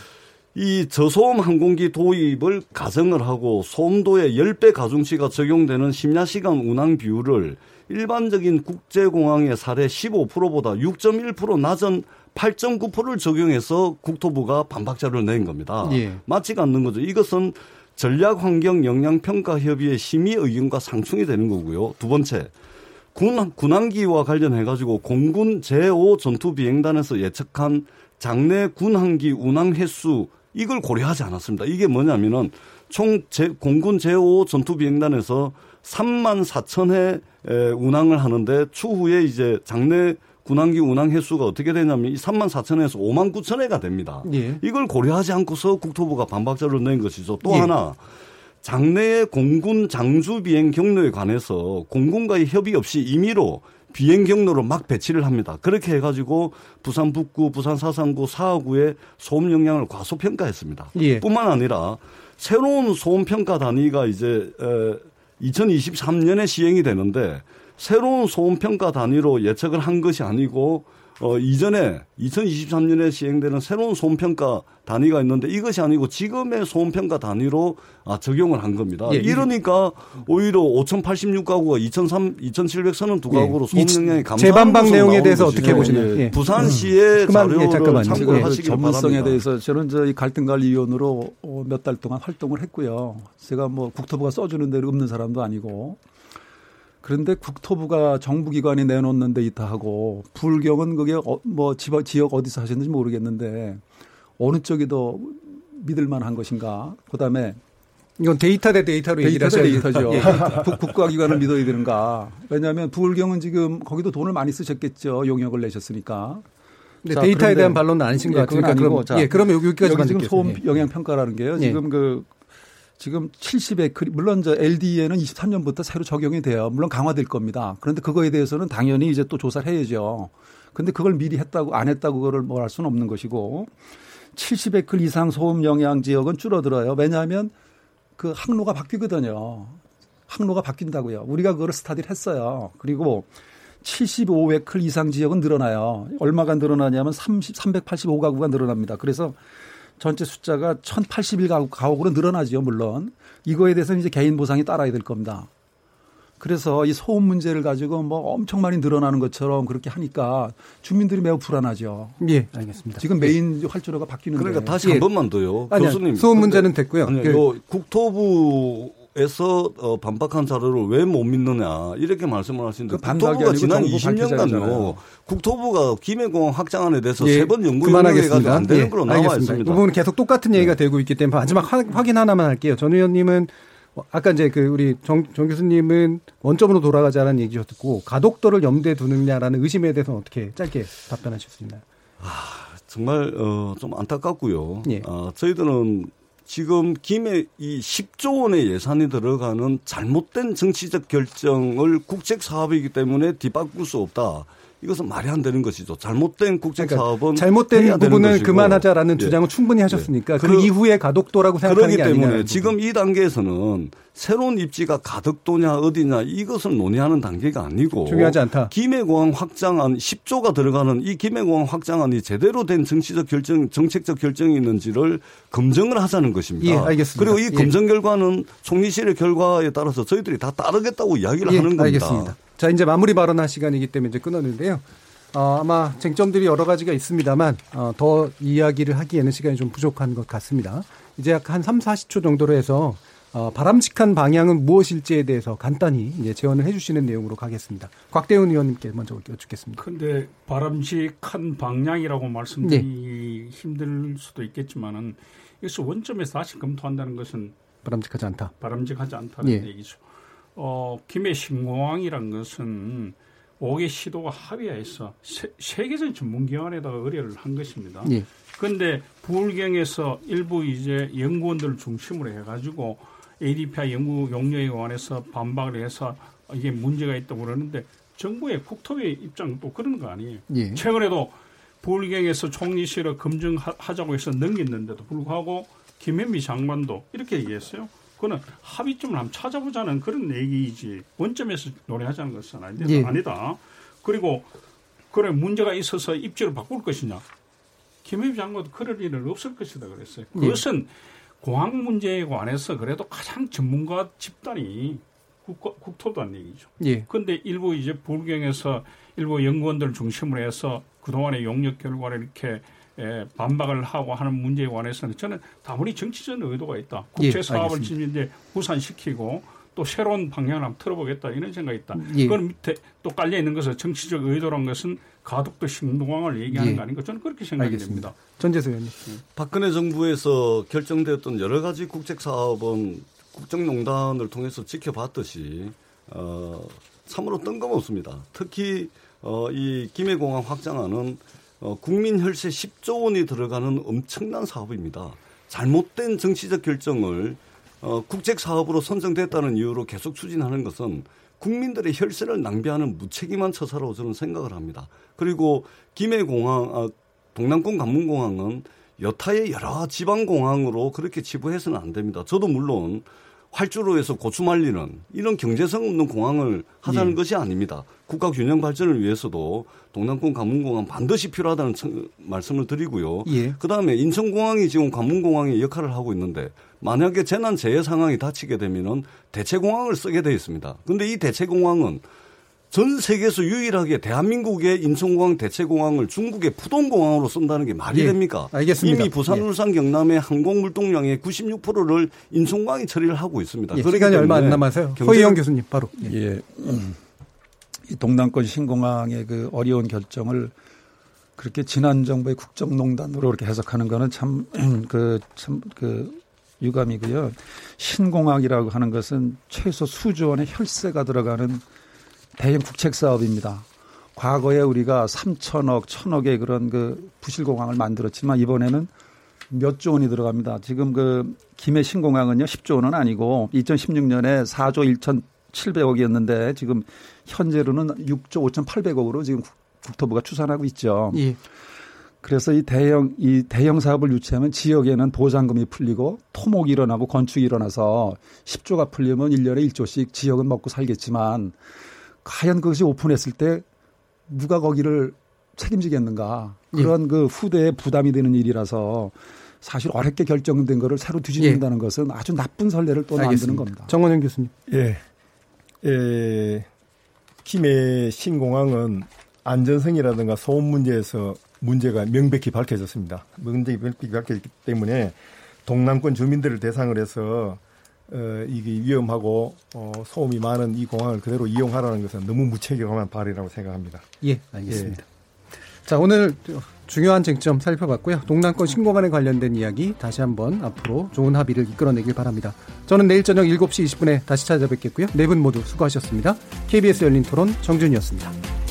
이 저소음 항공기 도입을 가정을 하고 소음도의 10배 가중치가 적용되는 심야시간 운항 비율을 일반적인 국제공항의 사례 15%보다 6.1% 낮은 8.9%를 적용해서 국토부가 반박자를 낸 겁니다. 예. 맞지가 않는 거죠. 이것은 전략환경영향평가협의회 심의 의견과 상충이 되는 거고요. 두 번째, 군, 군항기와 관련해 가지고 공군 제5 전투 비행단에서 예측한 장내 군항기 운항 횟수 이걸 고려하지 않았습니다. 이게 뭐냐면은 총 제, 공군 제5 전투 비행단에서 3만 4천 회 운항을 하는데 추후에 이제 장내 군항기 운항 횟수가 어떻게 되냐면 이 3만 4천 회에서 5만 9천 회가 됩니다. 예. 이걸 고려하지 않고서 국토부가 반박자를 낸 것이죠. 또 예. 하나 장내의 공군 장주 비행 경로에 관해서 공군과의 협의 없이 임의로 비행 경로로 막 배치를 합니다. 그렇게 해가지고 부산 북구, 부산 사상구, 사하구의 소음 영향을 과소평가했습니다. 예. 뿐만 아니라 새로운 소음 평가 단위가 이제 2023년에 시행이 되는데 새로운 소음 평가 단위로 예측을 한 것이 아니고 어, 이전에 2023년에 시행되는 새로운 소음평가 단위가 있는데 이것이 아니고 지금의 소음평가 단위로 아, 적용을 한 겁니다. 예, 이러니까 오히려 5,086가구가 2,003, 2,700선은 두 가구로 예, 소음 영향이 감소하는 재반박 내용에 대해서 것이죠. 어떻게 보시나요? 예. 부산시의 그만, 예, 자료를 잠깐만요. 참고를 예, 하시기 전문성에 바랍니다. 대해서 저는 저희 갈등관리위원으로 어, 몇달 동안 활동을 했고요. 제가 뭐 국토부가 써주는 대로 읽는 사람도 아니고 그런데 국토부가 정부기관이 내놓는 데이터하고 부울경은 그게 어, 뭐 지역, 지역 어디서 하셨는지 모르겠는데 어느 쪽이 더 믿을 만한 것인가. 그다음에 이건 데이터 대 데이터로 데이터 대 데이터죠. 예. 국- 국가기관을 믿어야 되는가. 왜냐하면 부울경은 지금 거기도 돈을 많이 쓰셨겠죠. 용역을 내셨으니까. 근데 데이터에 대한 반론은 아니신 것 예, 같으니까 그럼- 자, 예, 그러면 여기- 여기까지만 여기 지금. 소음 예. 영향 평가라는 게요. 예. 지금 그 지금 70에 물론 저 LD에는 23년부터 새로 적용이 돼요. 물론 강화될 겁니다. 그런데 그거에 대해서는 당연히 이제 또 조사를 해야죠. 근데 그걸 미리 했다고 안 했다고 그거를 뭘할 수는 없는 것이고 70에클 이상 소음 영향 지역은 줄어들어요. 왜냐하면 그 항로가 바뀌거든요. 항로가 바뀐다고요. 우리가 그거를 스타디를 했어요. 그리고 75에클 이상 지역은 늘어나요. 얼마가 늘어나냐면 30, 385가구가 늘어납니다. 그래서 전체 숫자가 1081가구 가옥으로 늘어나지요, 물론. 이거에 대해서는 이제 개인 보상이 따라야 될 겁니다. 그래서 이 소음 문제를 가지고 뭐 엄청 많이 늘어나는 것처럼 그렇게 하니까 주민들이 매우 불안하죠. 예, 알겠습니다. 지금 메인 활주로가 바뀌는데. 그러니까 다시 한 번만 더요. 아니요, 교수님. 소음 문제는 됐고요. 아니요, 그- 요 국토부 에서 어, 반박한 자료를 왜 못 믿느냐 이렇게 말씀을 하시는데 그 국토부가 지난 정부 20년간요. 발표자잖아요. 국토부가 김해공항 확장안에 대해서 예, 세번 연구 그만하겠습니다. 해가지고 안 되는 예, 걸로 나와 알겠습니다. 있습니다. 이 계속 똑같은 얘기가 되고 있기 때문에 마지막 하- 확인 하나만 할게요. 전 의원님은 어, 아까 이제 그 우리 정, 정 교수님은 원점으로 돌아가자라는 얘기 듣고 가덕도를 염두에 두느냐라는 의심에 대해서는 어떻게 짧게 답변하실 수 있나요? 정말 어, 좀 안타깝고요. 예. 어, 저희들은 지금 김해 이 10조 원의 예산이 들어가는 잘못된 정치적 결정을 국책 사업이기 때문에 뒤바꿀 수 없다. 이것은 말이 안 되는 것이죠. 잘못된 국책 그러니까 사업은 잘못된 것이고. 그만하자라는 예. 주장을 충분히 하셨으니까 그 그러- 이후에 가덕도라고 생각하는 그렇기 게 때문에 아니냐. 지금 이 단계에서는 새로운 입지가 가덕도냐 어디냐 이것을 논의하는 단계가 아니고 중요하지 않다. 김해공항 확장안 10조가 들어가는 이 김해공항 확장안이 제대로 된 정치적 결정, 정책적 결정이 있는지를 검증을 하자는 것입니다. 예, 알겠습니다. 그리고 이 예. 검증 결과는 총리실의 결과에 따라서 저희들이 다 따르겠다고 이야기를 예, 하는 겁니다. 알겠습니다. 자, 이제 마무리 발언할 시간이기 때문에 이제 끊었는데요. 어, 아마 쟁점들이 여러 가지가 있습니다만 어, 더 이야기를 하기에는 시간이 좀 부족한 것 같습니다. 이제 약 한 3, 40초 정도로 해서 어, 바람직한 방향은 무엇일지에 대해서 간단히 이제 제언을 해주시는 내용으로 가겠습니다. 곽대훈 의원님께 먼저 여쭙겠습니다. 근데 바람직한 방향이라고 말씀드리기 힘들 수도 있겠지만은 그래서 원점에서 다시 검토한다는 것은 바람직하지 않다. 바람직하지 않다는 예. 얘기죠. 어, 김해 신공항이란 것은 5개 시도가 합의해서 세, 세계적인 전문기관에다가 의뢰를 한 것입니다. 예. 그런데 부울경에서 일부 이제 연구원들을 중심으로 해가지고 ADPI 연구 용역에 관해서 반박을 해서 이게 문제가 있다고 그러는데 정부의 국토부의 입장은 또 그런 거 아니에요. 예. 최근에도 부울경에서 총리실을 검증하자고 해서 넘겼는데도 불구하고 김현미 장관도 이렇게 얘기했어요. 그거는 합의점을 한번 찾아보자는 그런 얘기이지 원점에서 논의하자는 것은 아니다. 예. 아니다. 그리고 그래 문제가 있어서 입지를 바꿀 것이냐. 김현미 장관도 그럴 일은 없을 것이다 그랬어요. 예. 그것은 공항 문제에 관해서 그래도 가장 전문가 집단이 국가, 국토부란 얘기죠. 예. 그런데 일부 이제 불경에서 일부 연구원들 중심으로 해서 그동안의 용역 결과를 이렇게 에, 반박을 하고 하는 문제에 관해서는 저는 다분히 정치적 의도가 있다. 예, 국제 사업을 알겠습니다. 이제 구산시키고 또 새로운 방향을 한번 틀어보겠다 이런 생각이 있다. 예. 그건 밑에 또 깔려 있는 것은 정치적 의도란 것은 가덕도 신동항을 얘기하는 예. 거 아닌가 저는 그렇게 생각이. 됩니다. 전재수 의원님. 박근혜 정부에서 결정되었던 여러 가지 국책 사업은 국정농단을 통해서 지켜봤듯이 어, 참으로 뜬금없습니다. 특히 어, 이 김해공항 확장안은 어, 국민 혈세 10조 원이 들어가는 엄청난 사업입니다. 잘못된 정치적 결정을 어, 국책 사업으로 선정됐다는 이유로 계속 추진하는 것은 국민들의 혈세를 낭비하는 무책임한 처사라고 저는 생각을 합니다. 그리고 김해공항, 아, 동남권 관문공항은 여타의 여러 지방공항으로 그렇게 치부해서는 안 됩니다. 저도 물론 활주로 에서 고추 말리는 이런 경제성 없는 공항을 하자는 예. 것이 아닙니다. 국가 균형 발전을 위해서도 동남권 관문공항 반드시 필요하다는 청- 말씀을 드리고요. 예. 그다음에 인천공항이 지금 관문공항의 역할을 하고 있는데 만약에 재난 재해 상황이 닥치게 되면은 대체 공항을 쓰게 되어 있습니다. 근데 이 대체 공항은 전 세계에서 유일하게 대한민국의 인천공항 대체공항을 중국의 푸동공항으로 쓴다는 게 말이 예, 됩니까? 알겠습니다. 이미 부산, 예. 울산, 경남의 항공 물동량의 96%를 인천공항이 처리를 하고 있습니다. 예, 시간이 얼마 안 남아서요. 허희영 교수님 바로. 예. 음. 이 동남권 신공항의 그 어려운 결정을 그렇게 지난 정부의 국정농단으로 이렇게 해석하는 거는 참 (clears throat) 그 참 그 유감이고요. 신공항이라고 하는 것은 최소 수조 원의 혈세가 들어가는 대형 국책 사업입니다. 과거에 우리가 3천억, 1천억의 그런 그 부실공항을 만들었지만 이번에는 몇 조 원이 들어갑니다. 지금 그 김해 신공항은요 10조 원은 아니고 2016년에 4조 1,700억이었는데 지금 현재로는 6조 5,800억으로 지금 국- 국토부가 추산하고 있죠. 예. 그래서 이 대형 이 대형 사업을 유치하면 지역에는 보상금이 풀리고 토목이 일어나고 건축이 일어나서 10조가 풀리면 1년에 1조씩 지역은 먹고 살겠지만 과연 그것이 오픈했을 때 누가 거기를 책임지겠는가 그런 그 후대에 부담이 되는 일이라서 사실 어렵게 결정된 거를 새로 뒤집는다는 것은 아주 나쁜 선례를 또 만드는 알겠습니다. 겁니다. 정원영 교수님. 예. 에, 김해 신공항은 안전성이라든가 소음 문제에서 문제가 명백히 밝혀졌습니다. 문제가 명백히 밝혀졌기 때문에 동남권 주민들을 대상으로 해서 어, 이게 위험하고 어, 소음이 많은 이 공항을 그대로 이용하라는 것은 너무 무책임한 발이라고 생각합니다. 예, 알겠습니다. 자, 오늘 중요한 쟁점 살펴봤고요. 동남권 신공항에 관련된 이야기 다시 한번 앞으로 좋은 합의를 이끌어내길 바랍니다. 저는 내일 저녁 7시 20분에 다시 찾아뵙겠고요. 네 분 모두 수고하셨습니다. KBS 열린 토론 정준이었습니다.